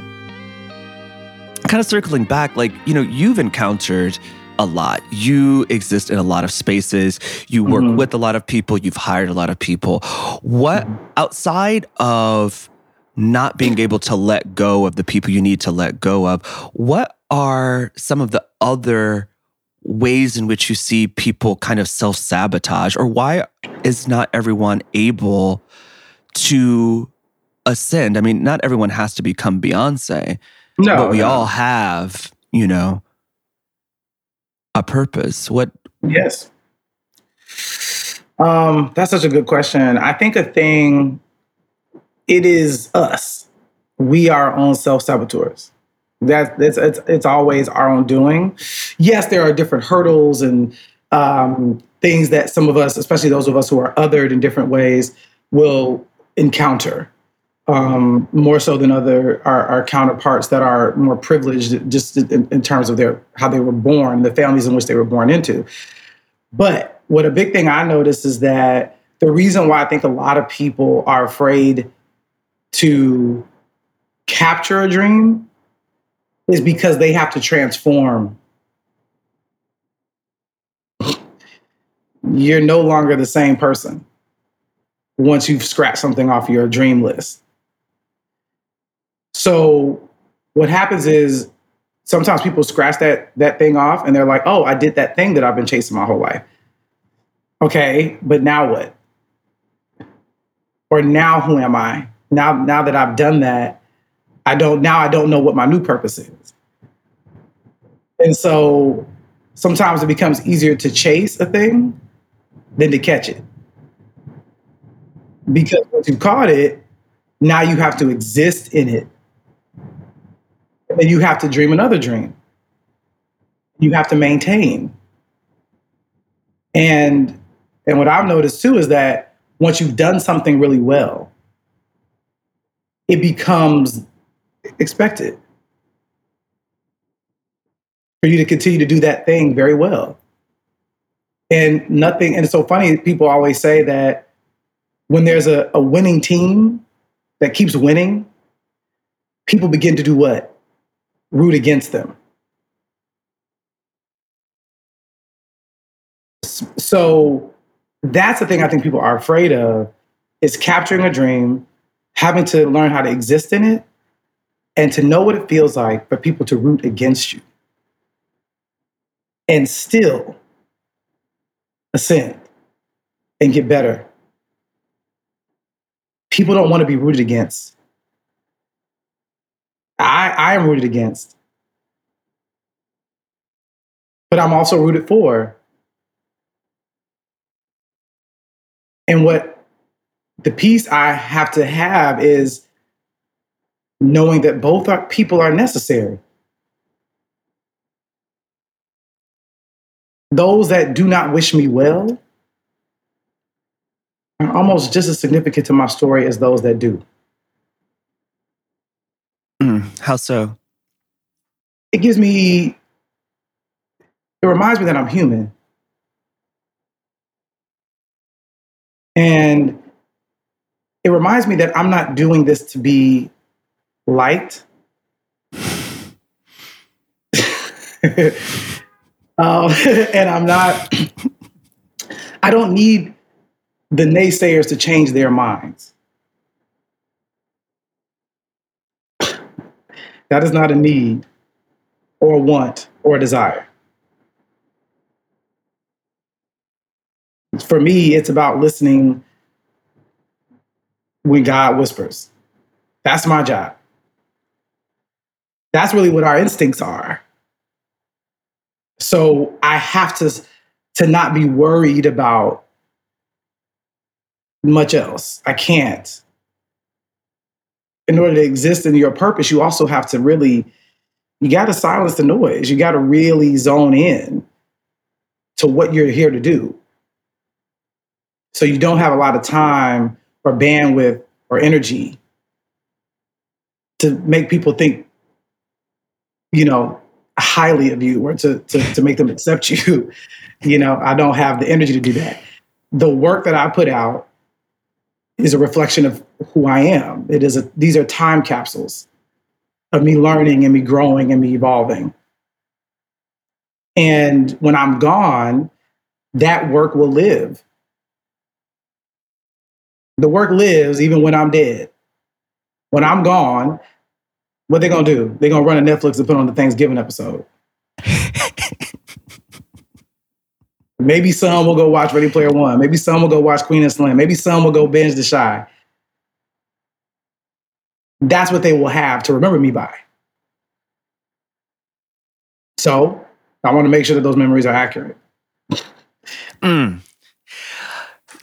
Kind of circling back, like, you know, you've encountered a lot. You exist in a lot of spaces. You work mm-hmm. with a lot of people. You've hired a lot of people. What mm-hmm. outside of not being able to let go of the people you need to let go of, what are some of the other ways in which you see people kind of self sabotage, or why is not everyone able to ascend? I mean, not everyone has to become Beyonce, no, but we no. all have, you know, a purpose. What? Yes. Um, that's such a good question. I think a thing, it is us. We are our own self saboteurs. That it's, it's it's always our own doing. Yes, there are different hurdles and um, things that some of us, especially those of us who are othered in different ways, will encounter um, more so than other our, our, counterparts that are more privileged, just in, in terms of their how they were born, the families in which they were born into. But what a big thing I noticed is that the reason why I think a lot of people are afraid to capture a dream is because they have to transform. You're no longer the same person once you've scratched something off your dream list. So what happens is sometimes people scratch that that thing off and they're like, "Oh, I did that thing that I've been chasing my whole life." Okay, but now what? Or now who am I? Now now that I've done that, I don't now I don't know what my new purpose is. And so sometimes it becomes easier to chase a thing than to catch it. Because once you caught it, now you have to exist in it. And you have to dream another dream. You have to maintain. And and what I've noticed too is that once you've done something really well, it becomes expected for you to continue to do that thing very well. And nothing, and it's so funny, people always say that when there's a, a winning team that keeps winning, people begin to do what? Root against them. So that's the thing I think people are afraid of is capturing a dream, having to learn how to exist in it, and to know what it feels like for people to root against you and still ascend and get better. People don't want to be rooted against. I, I am rooted against. But I'm also rooted for. And what the peace I have to have is knowing that both are, people are necessary. Those that do not wish me well are almost just as significant to my story as those that do. How so? It gives me, it reminds me that I'm human. And it reminds me that I'm not doing this to be liked. um, and I'm not, I don't need the naysayers to change their minds. That is not a need or a want or a desire. For me, it's about listening when God whispers. That's my job. That's really what our instincts are. So I have to to not be worried about much else. I can't. In order to exist in your purpose, you also have to really you got to silence the noise. You got to really zone in to what you're here to do. So you don't have a lot of time or bandwidth or energy to make people think, you know, highly of you or to, to, to make them accept you. you know, I don't have the energy to do that. The work that I put out is a reflection of who I am. It is a, these are time capsules of me learning and me growing and me evolving. And when I'm gone, that work will live. The work lives even when I'm dead. When I'm gone, what they gonna do? They're gonna run a Netflix and put on the Thanksgiving episode. Maybe some will go watch Ready Player One. Maybe some will go watch Queen and Slim. Maybe some will go binge The Chi. That's what they will have to remember me by. So I want to make sure that those memories are accurate. Mm.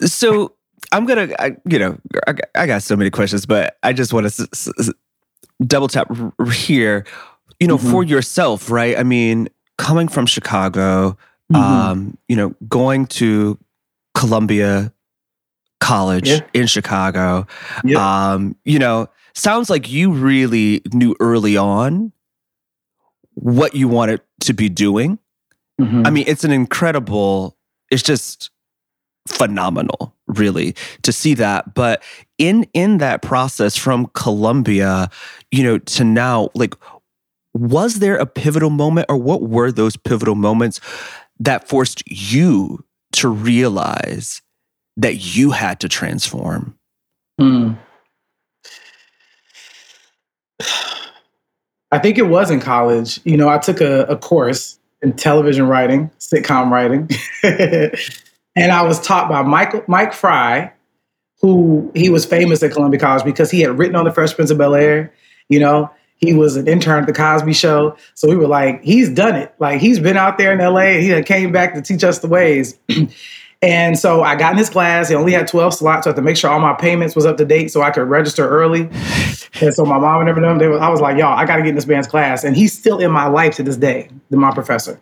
So I'm gonna, I, you know, I, I, got so many questions, but I just want to s- s- double tap r- here. You know, mm-hmm. for yourself, right? I mean, coming from Chicago, mm-hmm. um, you know, going to Columbia College yeah. in Chicago, yeah. um, you know, sounds like you really knew early on what you wanted to be doing. Mm-hmm. I mean, it's an incredible, it's just phenomenal really to see that but in in that process from Columbia you know to now like was there a pivotal moment or what were those pivotal moments that forced you to realize that you had to transform mm. I think it was in college. You know, I took a, a course in television writing, sitcom writing. and I was taught by Michael Mike Fry, who he was famous at Columbia College because he had written on the Fresh Prince of Bel Air. You know, he was an intern at the Cosby Show, so we were like, he's done it. Like he's been out there in L.A. and he came back to teach us the ways. And so I got in his class. He only had 12 slots. So I had to make sure all my payments was up to date so I could register early. And so my mom and everyone, they was, I was like, y'all, I got to get in this man's class. And he's still in my life to this day, my professor.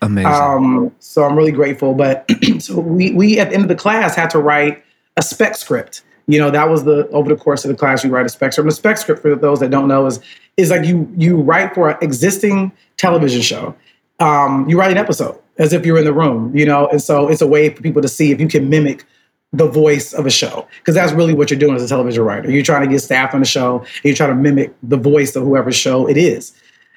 Amazing. Um, so I'm really grateful. But so we, we, at the end of the class, had to write a spec script. You know, that was the, over the course of the class, you write a spec script. a spec script, for those that don't know, is, is like you, you write for an existing television show. Um, you write an episode as if you're in the room, you know? And so it's a way for people to see if you can mimic the voice of a show. Because that's really what you're doing as a television writer. You're trying to get staff on the show, and you're trying to mimic the voice of whoever show it is.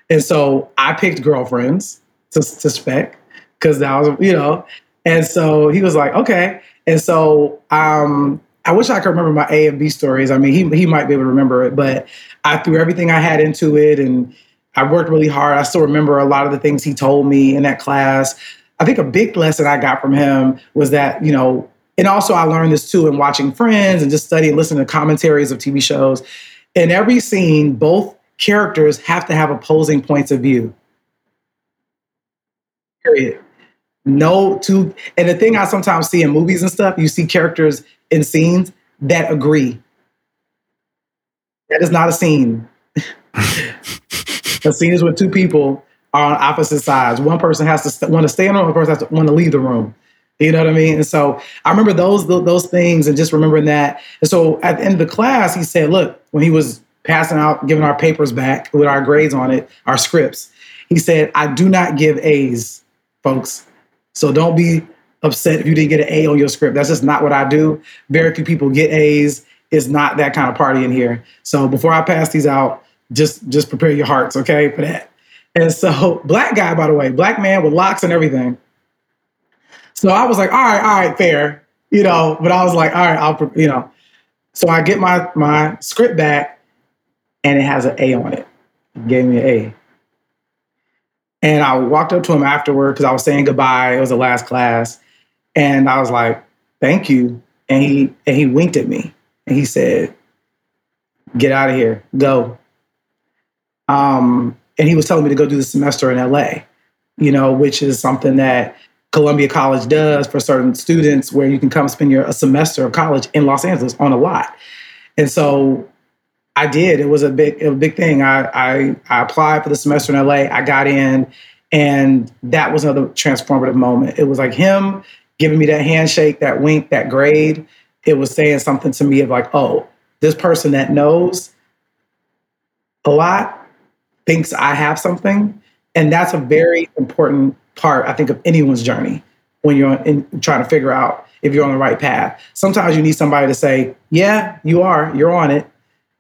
And so I picked girlfriends to, to spec because that was, you know, and so he was like, okay. And so um, I wish I could remember my A and B stories. I mean, he he might be able to remember it, but I threw everything I had into it, and I worked really hard. I still remember a lot of the things he told me in that class. I think a big lesson I got from him was that you know, and also I learned this too in watching Friends and just studying, listening to commentaries of TV shows. In every scene, both characters have to have opposing points of view. Period. No two, and the thing I sometimes see in movies and stuff, you see characters in scenes that agree. That is not a scene. a scene is when two people are on opposite sides. One person has to st- want to stay in the room, one person has to want to leave the room. You know what I mean? And so I remember those those things and just remembering that. And so at the end of the class, he said, "Look, when he was passing out, giving our papers back with our grades on it, our scripts, he said, I do not give A's, folks. So don't be upset if you didn't get an A on your script. That's just not what I do. Very few people get A's. It's not that kind of party in here. So before I pass these out, just just prepare your hearts, okay, for that. And so, black guy, by the way, black man with locks and everything. So I was like, all right, all right, fair, you know. But I was like, all right, I'll, you know. So I get my my script back, and it has an A on it. He gave me an A. And I walked up to him afterward because I was saying goodbye. It was the last class. And I was like, thank you. And he and he winked at me and he said, get out of here, go. Um, and he was telling me to go do the semester in LA, you know, which is something that Columbia College does for certain students where you can come spend your a semester of college in Los Angeles on a lot. And so I did. It was a big, a big thing. I, I, I applied for the semester in LA. I got in, and that was another transformative moment. It was like him giving me that handshake, that wink, that grade. It was saying something to me of like, oh, this person that knows a lot thinks I have something, and that's a very important part, I think, of anyone's journey when you're in, trying to figure out if you're on the right path. Sometimes you need somebody to say, "Yeah, you are. You're on it."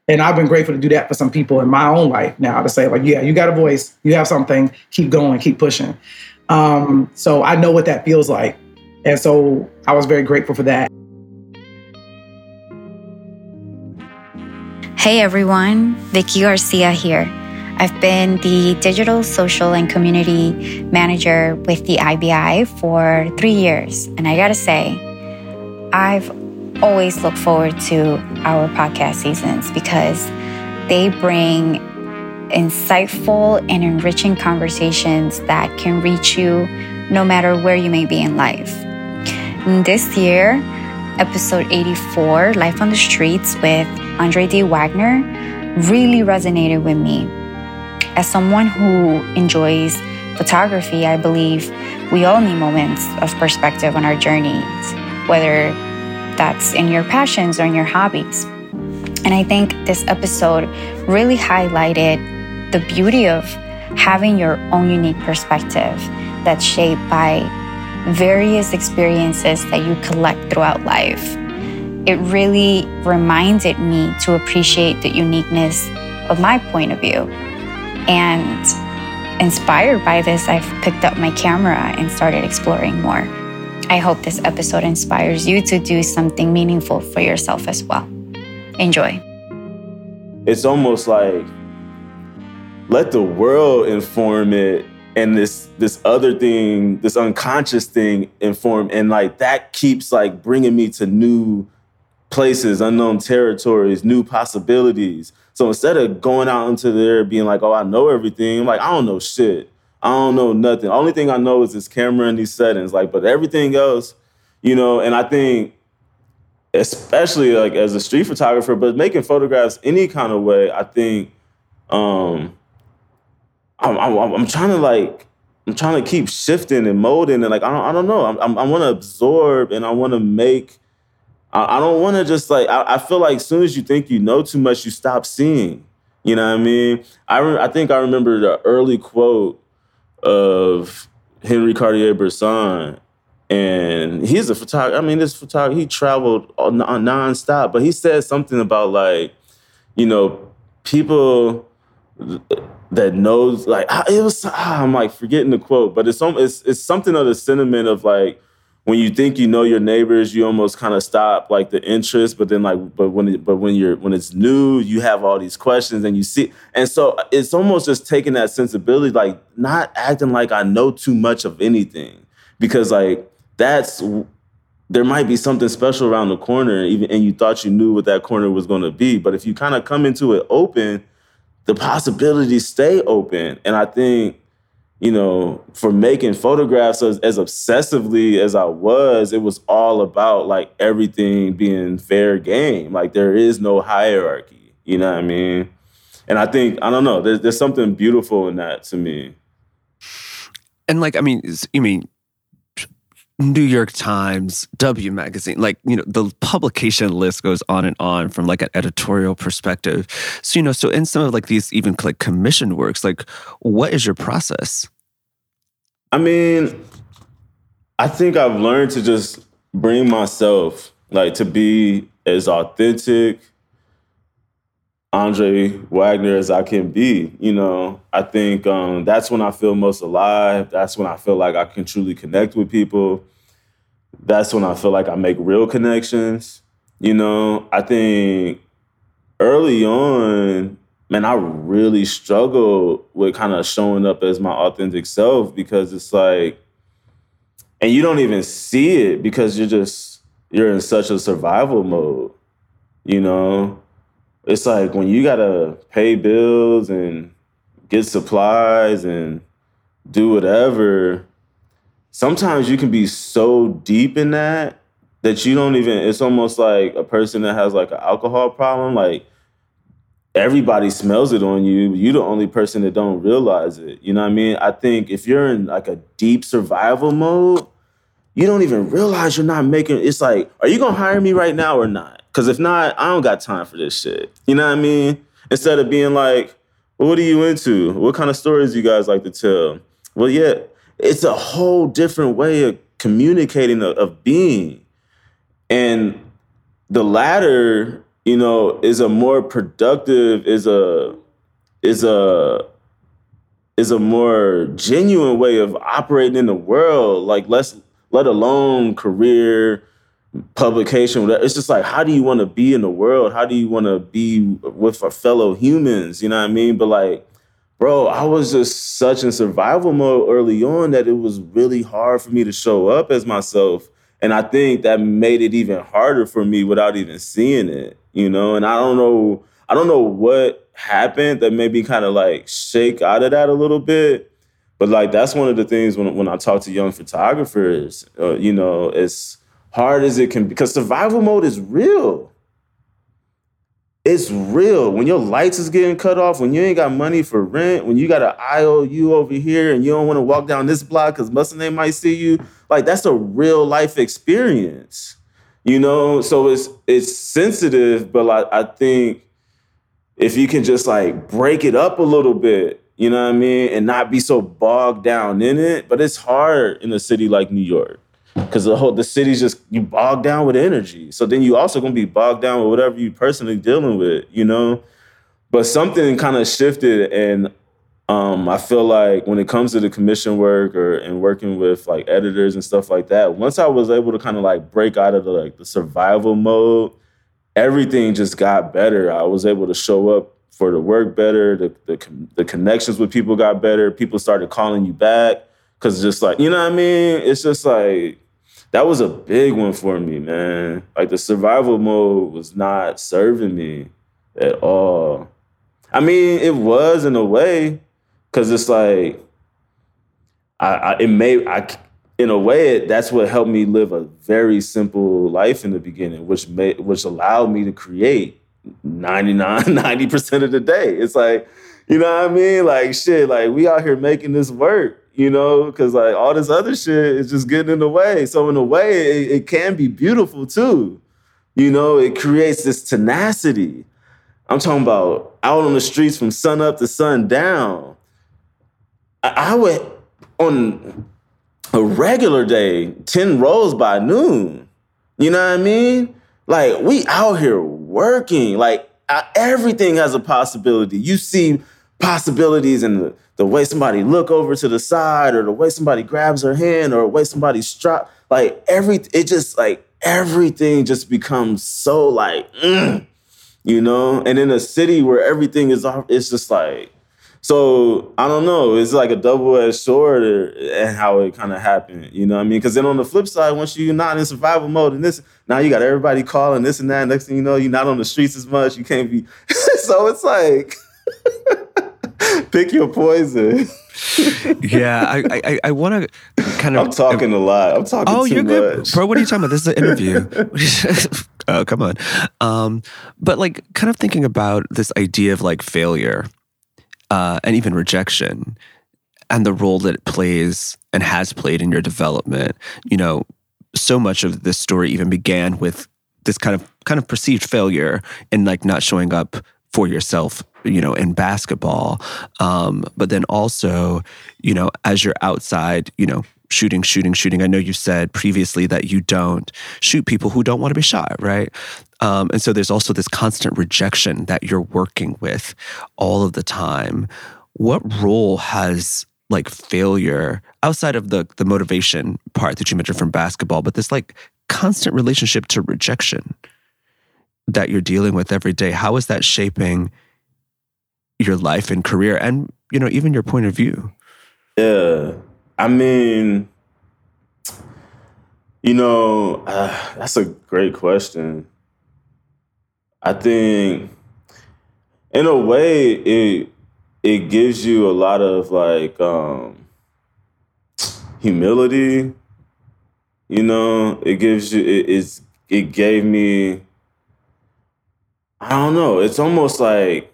And I've been grateful to do that for some people in my own life now to say, like, yeah, you got a voice, you have something, keep going, keep pushing. Um, so I know what that feels like. And so I was very grateful for that. Hey everyone, Vicky Garcia here. I've been the digital, social, and community manager with the IBI for three years. And I gotta say, I've always look forward to our podcast seasons because they bring insightful and enriching conversations that can reach you no matter where you may be in life. this year, episode 84, Life on the Streets with Andre D. Wagner, really resonated with me. As someone who enjoys photography, I believe we all need moments of perspective on our journeys, whether that's in your passions or in your hobbies. And I think this episode really highlighted the beauty of having your own unique perspective that's shaped by various experiences that you collect throughout life. It really reminded me to appreciate the uniqueness of my point of view. And inspired by this, I've picked up my camera and started exploring more. I hope this episode inspires you to do something meaningful for yourself as well. Enjoy. It's almost like let the world inform it and this this other thing, this unconscious thing inform and like that keeps like bringing me to new places, unknown territories, new possibilities. So instead of going out into there being like, "Oh, I know everything," I'm like, "I don't know shit." I don't know nothing. Only thing I know is this camera and these settings. Like, but everything else, you know, and I think especially like as a street photographer, but making photographs any kind of way, I think um I'm, I'm, I'm trying to like I'm trying to keep shifting and molding and like I don't I don't know I'm, I'm i want to absorb and I want to make I, I don't want to just like I, I, feel like as soon as you think you know too much you stop seeing you know what I mean I re- I think I remember the early quote of Henry Cartier-Bresson. And he's a photographer. I mean, this photographer, he traveled on, on nonstop, but he said something about like, you know, people that knows like it was ah, I'm like forgetting the quote, but it's it's it's something of the sentiment of like when you think you know your neighbors, you almost kind of stop like the interest, but then like, but when it, but when you're when it's new, you have all these questions and you see, and so uh, it's almost just taking that sensibility, like not acting like I know too much of anything, because like that's there might be something special around the corner, even and you thought you knew what that corner was going to be, but if you kind of come into it open, the possibilities stay open, and I think you know, for making photographs as, as obsessively as I was, it was all about like everything being fair game. Like there is no hierarchy. You know what I mean? And I think I don't know. There's there's something beautiful in that to me. And like I mean, you mean New York Times, W Magazine, like, you know, the publication list goes on and on from like an editorial perspective. So, you know, so in some of like these even like commissioned works, like, what is your process? I mean, I think I've learned to just bring myself, like, to be as authentic, Andre Wagner as I can be. You know, I think um, that's when I feel most alive. That's when I feel like I can truly connect with people that's when I feel like I make real connections. You know, I think early on, man, I really struggle with kind of showing up as my authentic self because it's like, and you don't even see it because you're just, you're in such a survival mode, you know? It's like when you gotta pay bills and get supplies and do whatever, sometimes you can be so deep in that that you don't even it's almost like a person that has like an alcohol problem like everybody smells it on you. You're the only person that don't realize it. You know what i mean? I think if you're in like a deep survival mode you don't even realize you're not making it's like are you gonna hire me right now or not? Because if not i don't got time for this shit. You know what i mean? Instead of being like well, what are you into? What kind of stories you guys like to tell? Well yeah it's a whole different way of communicating of, of being. And the latter you know is a more productive is a is a is a more genuine way of operating in the world. Like let's let alone career publication it's just like how do you want to be in the world? How do you want to be with our fellow humans? You know what i mean? But like bro, I was just such in survival mode early on that it was really hard for me to show up as myself. And I think that made it even harder for me without even seeing it, you know? And I don't know, I don't know what happened that made me kind of like shake out of that a little bit. But like that's one of the things when when I talk to young photographers, uh, you know, as hard as it can be, because survival mode is real it's real. When your lights is getting cut off, when you ain't got money for rent, when you got an IOU over here and you don't want to walk down this block because Muslim they might see you, like that's a real life experience. You know, so it's it's sensitive, but like I think if you can just like break it up a little bit, you know what I mean, and not be so bogged down in it. But it's hard in a city like New York because the whole the city's just you bogged down with energy. So then you also gonna be bogged down with whatever you personally dealing with, you know. But something kind of shifted, and um, I feel like when it comes to the commission work or and working with like editors and stuff like that, once I was able to kind of like break out of the like the survival mode, everything just got better. I was able to show up for the work better. The the, the connections with people got better. People started calling you back because just like you know what I mean. It's just like that was a big one for me, man. Like the survival mode was not serving me at all. I mean, it was in a way, cause it's like I, I it may I in a way that's what helped me live a very simple life in the beginning, which made which allowed me to create 99, 90% of the day. It's like, you know what I mean? Like shit, like we out here making this work you know, because like all this other shit is just getting in the way. So in a way, it, it, can be beautiful too. You know, it creates this tenacity. I'm talking about out on the streets from sun up to sun down. I, I would on a regular day, 10 rolls by noon. You know what I mean? Like we out here working. Like everything has a possibility. You see possibilities in the, the way somebody look over to the side or the way somebody grabs her hand or the way somebody strap like every it just like everything just becomes so like mm, you know and in a city where everything is off it's just like so I don't know. It's like a double edged sword, and how it kind of happened. You know what I mean? Because then on the flip side, once you're not in survival mode, and this now you got everybody calling this and that. Next thing you know, you're not on the streets as much. You can't be. so it's like pick your poison. yeah, I I, I want to kind of. I'm talking a lot. I'm talking. Oh, you're good, much. bro. What are you talking about? This is an interview. oh, come on. Um, but like, kind of thinking about this idea of like failure, uh, and even rejection, and the role that it plays and has played in your development. You know, so much of this story even began with this kind of kind of perceived failure and like not showing up for yourself you know in basketball um, but then also you know as you're outside you know shooting shooting shooting i know you said previously that you don't shoot people who don't want to be shot right um, and so there's also this constant rejection that you're working with all of the time what role has like failure outside of the the motivation part that you mentioned from basketball but this like constant relationship to rejection that you're dealing with every day how is that shaping your life and career and you know even your point of view Yeah, I mean, you know, uh, that's a great question. I think, in a way, it it gives you a lot of like um, humility. You know, it gives you it, it's it gave me. I don't know. It's almost like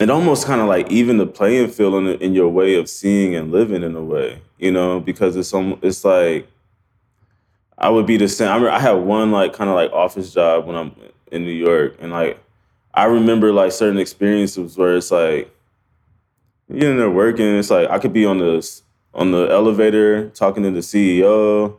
it almost kind of like even the playing field in, in your way of seeing and living in a way, you know, because it's it's like I would be the same. I, I had one like kind of like office job when I'm in New York, and like I remember like certain experiences where it's like you're in there working. It's like I could be on the on the elevator talking to the CEO,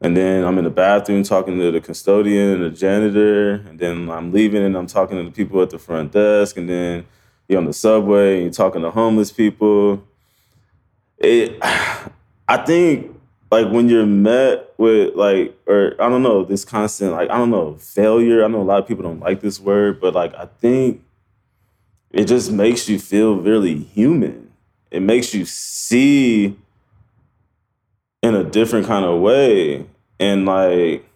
and then I'm in the bathroom talking to the custodian and the janitor, and then I'm leaving and I'm talking to the people at the front desk, and then you're on the subway and you're talking to homeless people. It, I think, like when you're met with like, or I don't know, this constant like I don't know failure. I know a lot of people don't like this word, but like I think it just makes you feel really human. It makes you see in a different kind of way, and like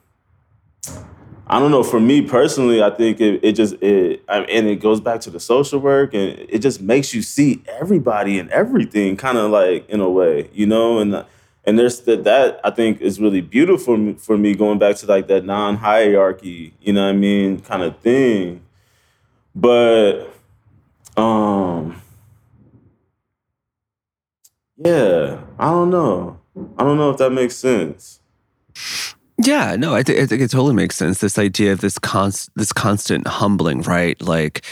I don't know. For me personally, I think it, it just it I, and it goes back to the social work, and it just makes you see everybody and everything, kind of like in a way, you know. And and there's that that I think is really beautiful for me going back to like that non hierarchy, you know what I mean, kind of thing. But um, yeah, I don't know. I don't know if that makes sense. Yeah, no, I, th- I think it totally makes sense. This idea of this const- this constant humbling, right? Like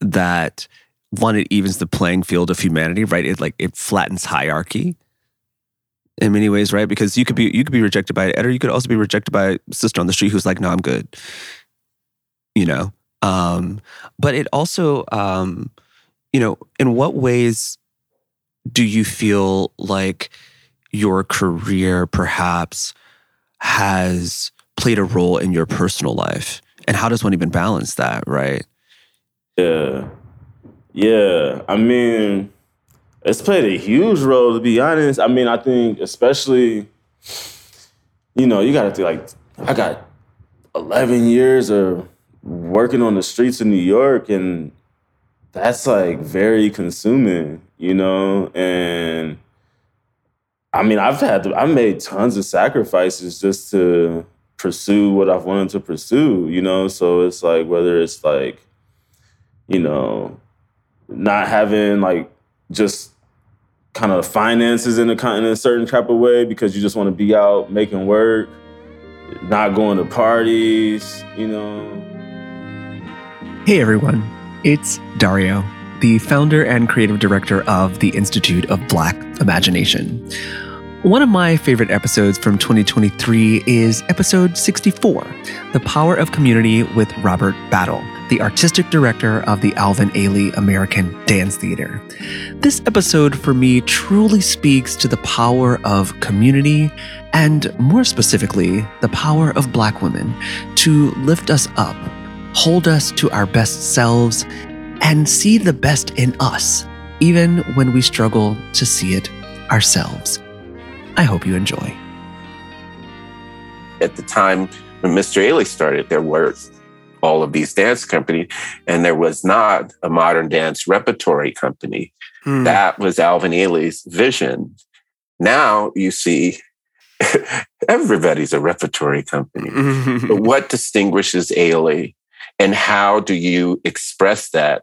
that one, it evens the playing field of humanity, right? It like it flattens hierarchy in many ways, right? Because you could be you could be rejected by an editor, you could also be rejected by a sister on the street who's like, "No, I'm good," you know. Um, but it also, um, you know, in what ways do you feel like your career perhaps has played a role in your personal life? And how does one even balance that, right? Yeah. Yeah. I mean, it's played a huge role to be honest. I mean, I think especially, you know, you gotta think like I got 11 years of working on the streets of New York and that's like very consuming, you know, and I mean, I've had to, I've made tons of sacrifices just to pursue what I've wanted to pursue, you know. So it's like whether it's like, you know, not having like just kind of finances in a in a certain type of way because you just want to be out making work, not going to parties, you know. Hey everyone, it's Dario, the founder and creative director of the Institute of Black Imagination. One of my favorite episodes from 2023 is episode 64 The Power of Community with Robert Battle. The artistic director of the Alvin Ailey American Dance Theater. This episode, for me, truly speaks to the power of community and, more specifically, the power of Black women to lift us up, hold us to our best selves, and see the best in us, even when we struggle to see it ourselves. I hope you enjoy. At the time when Mr. Ailey started, there were all of these dance companies, and there was not a modern dance repertory company. Hmm. That was Alvin Ailey's vision. Now you see everybody's a repertory company. but what distinguishes Ailey and how do you express that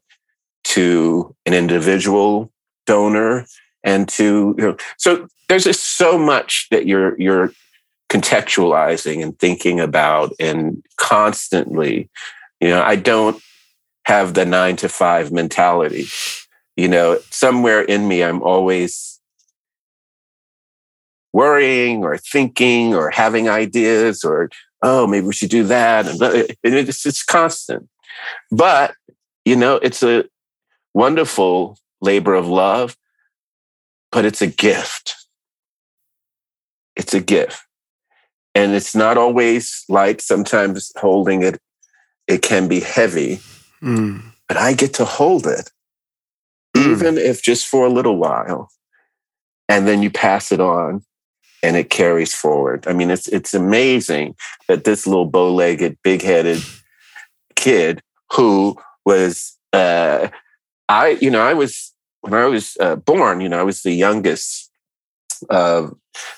to an individual donor and to you know so there's just so much that you're you're contextualizing and thinking about and constantly you know i don't have the 9 to 5 mentality. You know somewhere in me i'm always worrying or thinking or having ideas or oh maybe we should do that. And it's, it's constant. But you know it's a wonderful labor of love but it's a gift. It's a gift and it's not always light sometimes holding it it can be heavy Mm. but i get to hold it. Even if just for a little while and then you pass it on and it carries forward. I mean it's it's amazing that this little bow-legged big-headed kid who was uh i you know i was when i was uh, born you know i was the youngest of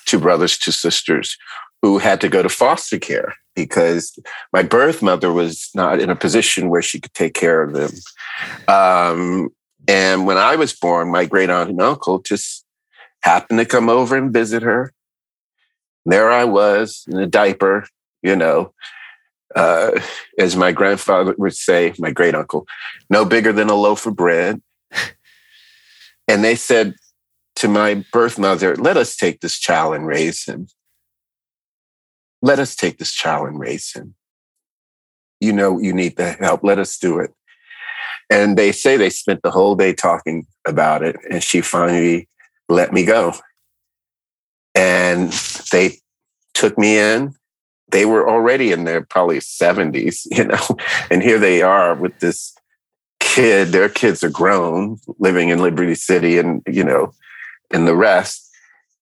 two brothers two sisters who had to go to foster care because my birth mother was not in a position where she could take care of them um, and when I was born, my great aunt and uncle just happened to come over and visit her. And There I was in a diaper, you know, uh, as my grandfather would say, my great uncle, no bigger than a loaf of bread. And they said to my birth mother, let us take this child and raise him. Let us take this child and raise him. You know, you need the help. Let us do it. And they say they spent the whole day talking about it. And she finally let me go. And they took me in. They were already in their probably 70s, you know, and here they are with this kid. Their kids are grown, living in Liberty City and, you know, and the rest.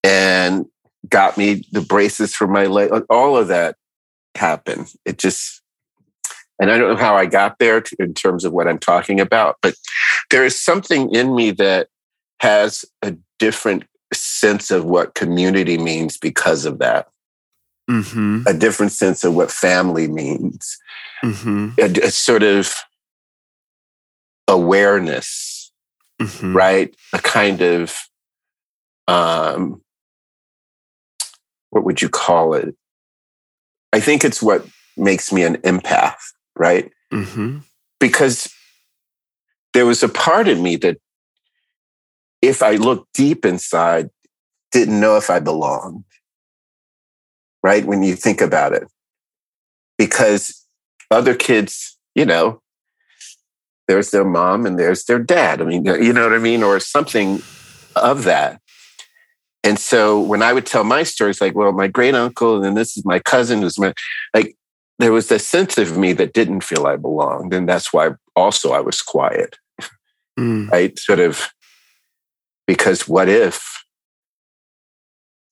And got me the braces for my leg. All of that happened. It just, and I don't know how I got there to, in terms of what I'm talking about, but there is something in me that has a different sense of what community means because of that. Mm-hmm. A different sense of what family means. Mm-hmm. A, a sort of awareness, Mm-hmm. right? A kind of um, what would you call it? I think it's what makes me an empath, right? Mm-hmm. Because there was a part of me that, if I looked deep inside, didn't know if I belonged, right? When you think about it, because other kids, you know, there's their mom and there's their dad. I mean, you know what I mean? Or something of that. And so when I would tell my stories, like, well, my great uncle, and then this is my cousin who's my, like, there was this sense of me that didn't feel I belonged. And that's why also I was quiet, Mm. right? Sort of because what if,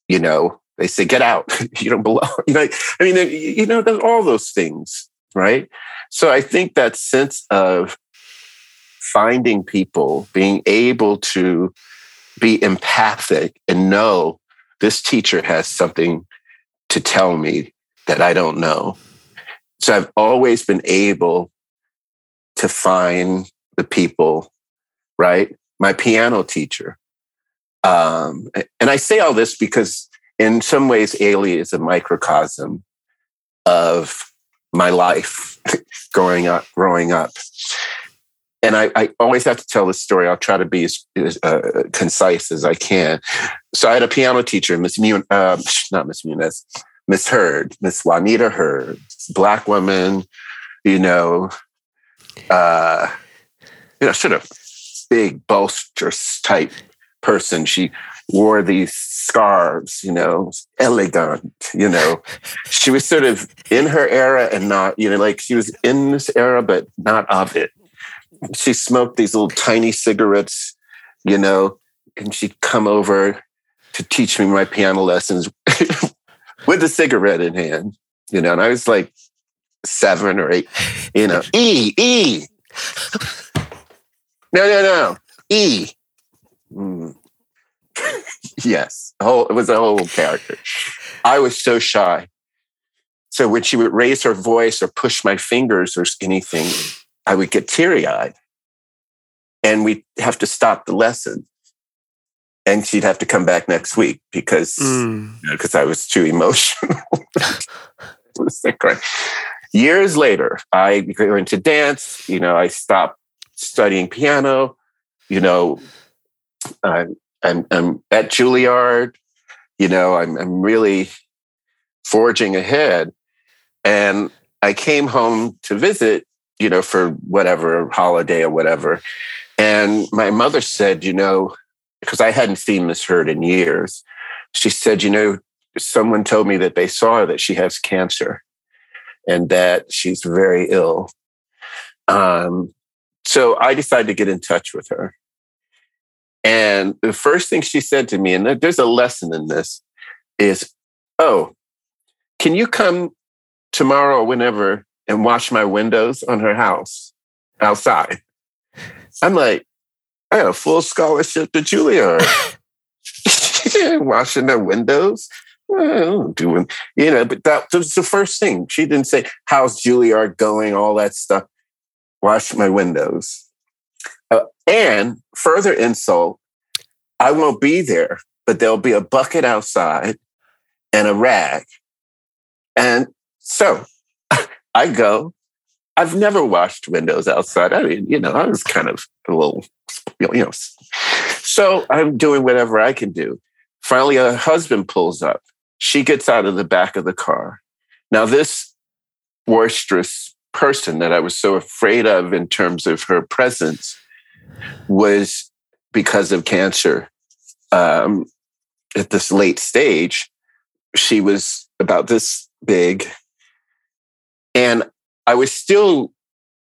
you know, they say, get out, you don't belong. You know, I mean, you know, there's all those things, right? So I think that sense of finding people, being able to be empathic and know this teacher has something to tell me that I don't know. So I've always been able to find the people, right? My piano teacher. Um, and I say all this because in some ways, Ailey is a microcosm of my life growing up, growing up and I, I, always have to tell this story. I'll try to be as, as uh, concise as I can. So I had a piano teacher, Miss Mun, uh, not Miss Muniz, Miss Heard, Miss Juanita Heard, black woman, you know, uh, you know, sort of big, boisterous type person. She wore these scarves, you know, elegant, you know. she was sort of in her era and not, you know, like she was in this era, but not of it. She smoked these little tiny cigarettes, you know, and she'd come over to teach me my piano lessons with a cigarette in hand, you know, and I was like seven or eight, you know, E, E. No, no, no. E. Mm. yes. Whole, it was a whole character. I was so shy. So when she would raise her voice or push my fingers or anything, I would get teary eyed. And we'd have to stop the lesson. And she'd have to come back next week because mm. you know, cause I was too emotional. was Years later, I got into dance. You know, I stopped studying piano. You know, I'm, I'm, I'm at Juilliard. You know, I'm, I'm really forging ahead. And I came home to visit, you know, for whatever holiday or whatever. And my mother said, you know, because I hadn't seen Miss Heard in years, she said, you know, someone told me that they saw that she has cancer and that she's very ill. Um, so I decided to get in touch with her. And the first thing she said to me, and there's a lesson in this, is, Oh, can you come tomorrow or whenever and wash my windows on her house outside? I'm like, I have a full scholarship to Juilliard. washing their windows. Well, doing, you know, but that was the first thing. She didn't say, How's Juilliard going? All that stuff wash my windows. Uh, and further insult, I won't be there, but there'll be a bucket outside and a rag. And so I go. I've never washed windows outside. I mean, you know, I was kind of a little, you know. So I'm doing whatever I can do. Finally, a husband pulls up. She gets out of the back of the car. Now, this boisterous person that I was so afraid of in terms of her presence was because of cancer. Um, at this late stage, she was about this big. And I was still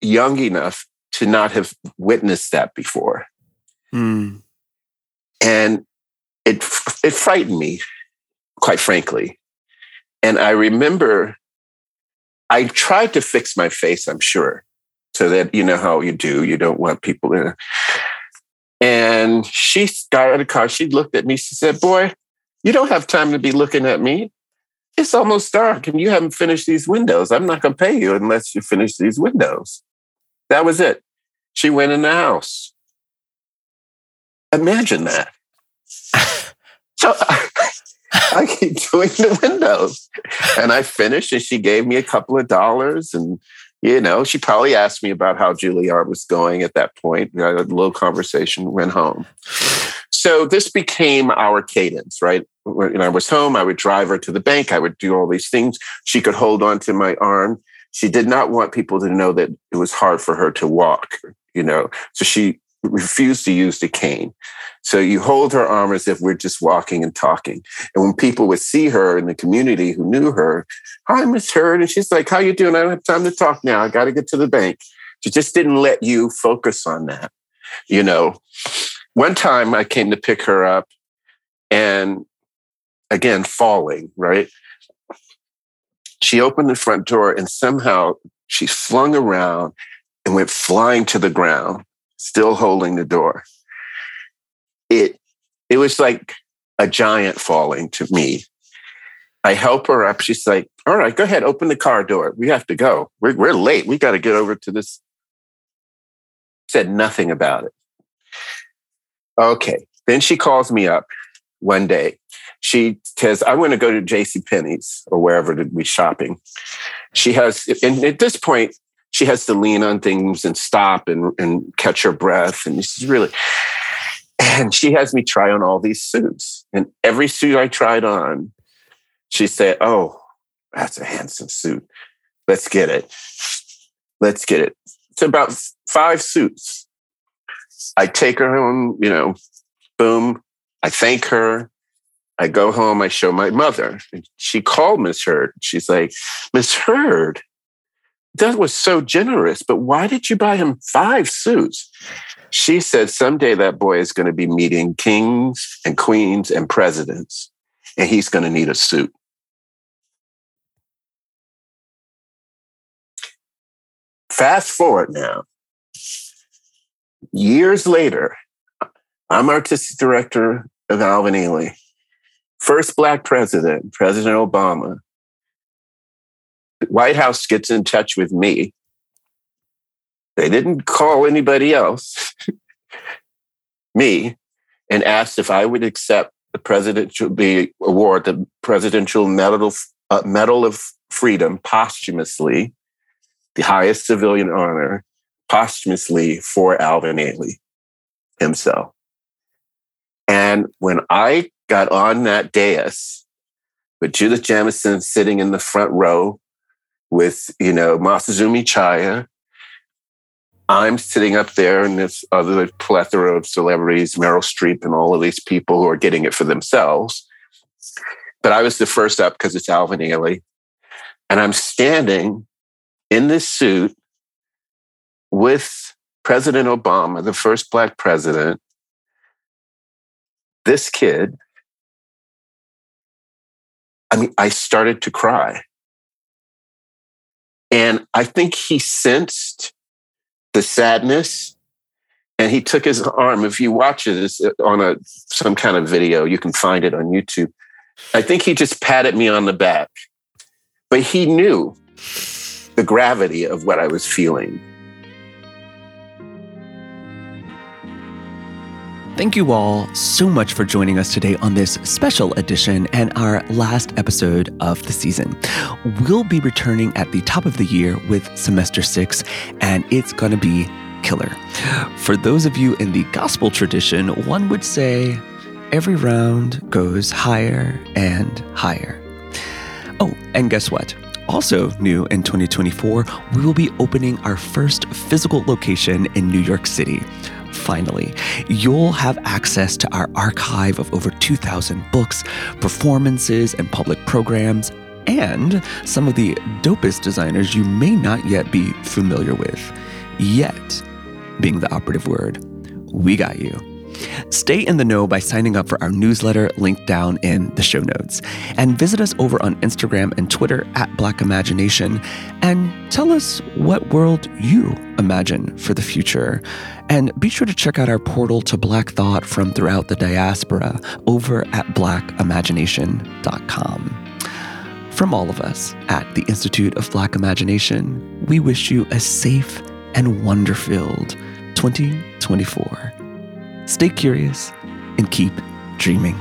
young enough to not have witnessed that before. Mm. And it, it frightened me, quite frankly. And I remember I tried to fix my face, I'm sure, so that you know how you do. You don't want people to. And she got out of the car. She looked at me. She said, Boy, you don't have time to be looking at me. It's almost dark and you haven't finished these windows. I'm not going to pay you unless you finish these windows. That was it. She went in the house. Imagine that. so I keep doing the windows. And I finished and she gave me a couple of dollars. And, you know, she probably asked me about how Juilliard was going at that point. We had a little conversation, went home. So this became our cadence, right? When I was home, I would drive her to the bank. I would do all these things. She could hold on to my arm. She did not want people to know that it was hard for her to walk, you know. So she refused to use the cane. So you hold her arm as if we're just walking and talking. And when people would see her in the community who knew her, hi, Miss Heard. And she's like, how you doing? I don't have time to talk now. I got to get to the bank. She just didn't let you focus on that. You know, one time I came to pick her up and again, falling, right? She opened the front door and somehow she flung around and went flying to the ground, still holding the door it it was like a giant falling to me. I help her up. She's like, all right, go ahead, open the car door. We have to go. We're, we're late. We got to get over to this. Said nothing about it. Okay. Then she calls me up one day. She says, I want to go to JC Penney's or wherever to be shopping. She has, and at this point, she has to lean on things and stop and, and catch her breath. And she's really, and she has me try on all these suits. And every suit I tried on, she said, Oh, that's a handsome suit. Let's get it. Let's get it. it's about five suits. I take her home, you know, boom. I thank her. I go home, I show my mother. She called Miss Heard. She's like, Miss Heard, that was so generous, but why did you buy him five suits? She said, someday that boy is going to be meeting kings and queens and presidents, and he's going to need a suit. Fast forward now. Years later, I'm artistic director of Alvin Ailey. First black president, President Obama. White House gets in touch with me. They didn't call anybody else, me, and asked if I would accept the presidential the award, the Presidential Medal, uh, Medal of Freedom posthumously the highest civilian honor posthumously for Alvin Ailey himself. And when I got on that dais with Judith Jamison sitting in the front row with, you know, Masazumi Chaya, I'm sitting up there and this other plethora of celebrities, Meryl Streep and all of these people who are getting it for themselves. But I was the first up because it's Alvin Ailey. And I'm standing in this suit with President Obama, the first black president, this kid, I mean, I started to cry. And I think he sensed the sadness and he took his arm. If you watch it uh, on a some kind of video, you can find it on YouTube. I think he just patted me on the back. But he knew the gravity of what I was feeling. Thank you all so much for joining us today on this special edition and our last episode of the season. We'll be returning at the top of the year with semester six, and it's going to be killer. For those of you in the gospel tradition, one would say every round goes higher and higher. Oh, and guess what? Also, new in 2024, we will be opening our first physical location in New York City. Finally, you'll have access to our archive of over 2,000 books, performances, and public programs, and some of the dopest designers you may not yet be familiar with. Yet, being the operative word, we got you. Stay in the know by signing up for our newsletter linked down in the show notes. And visit us over on Instagram and Twitter at Black Imagination and tell us what world you imagine for the future. And be sure to check out our portal to Black Thought from throughout the diaspora over at blackimagination.com. From all of us at the Institute of Black Imagination, we wish you a safe and wonder filled 2024. Stay curious and keep dreaming.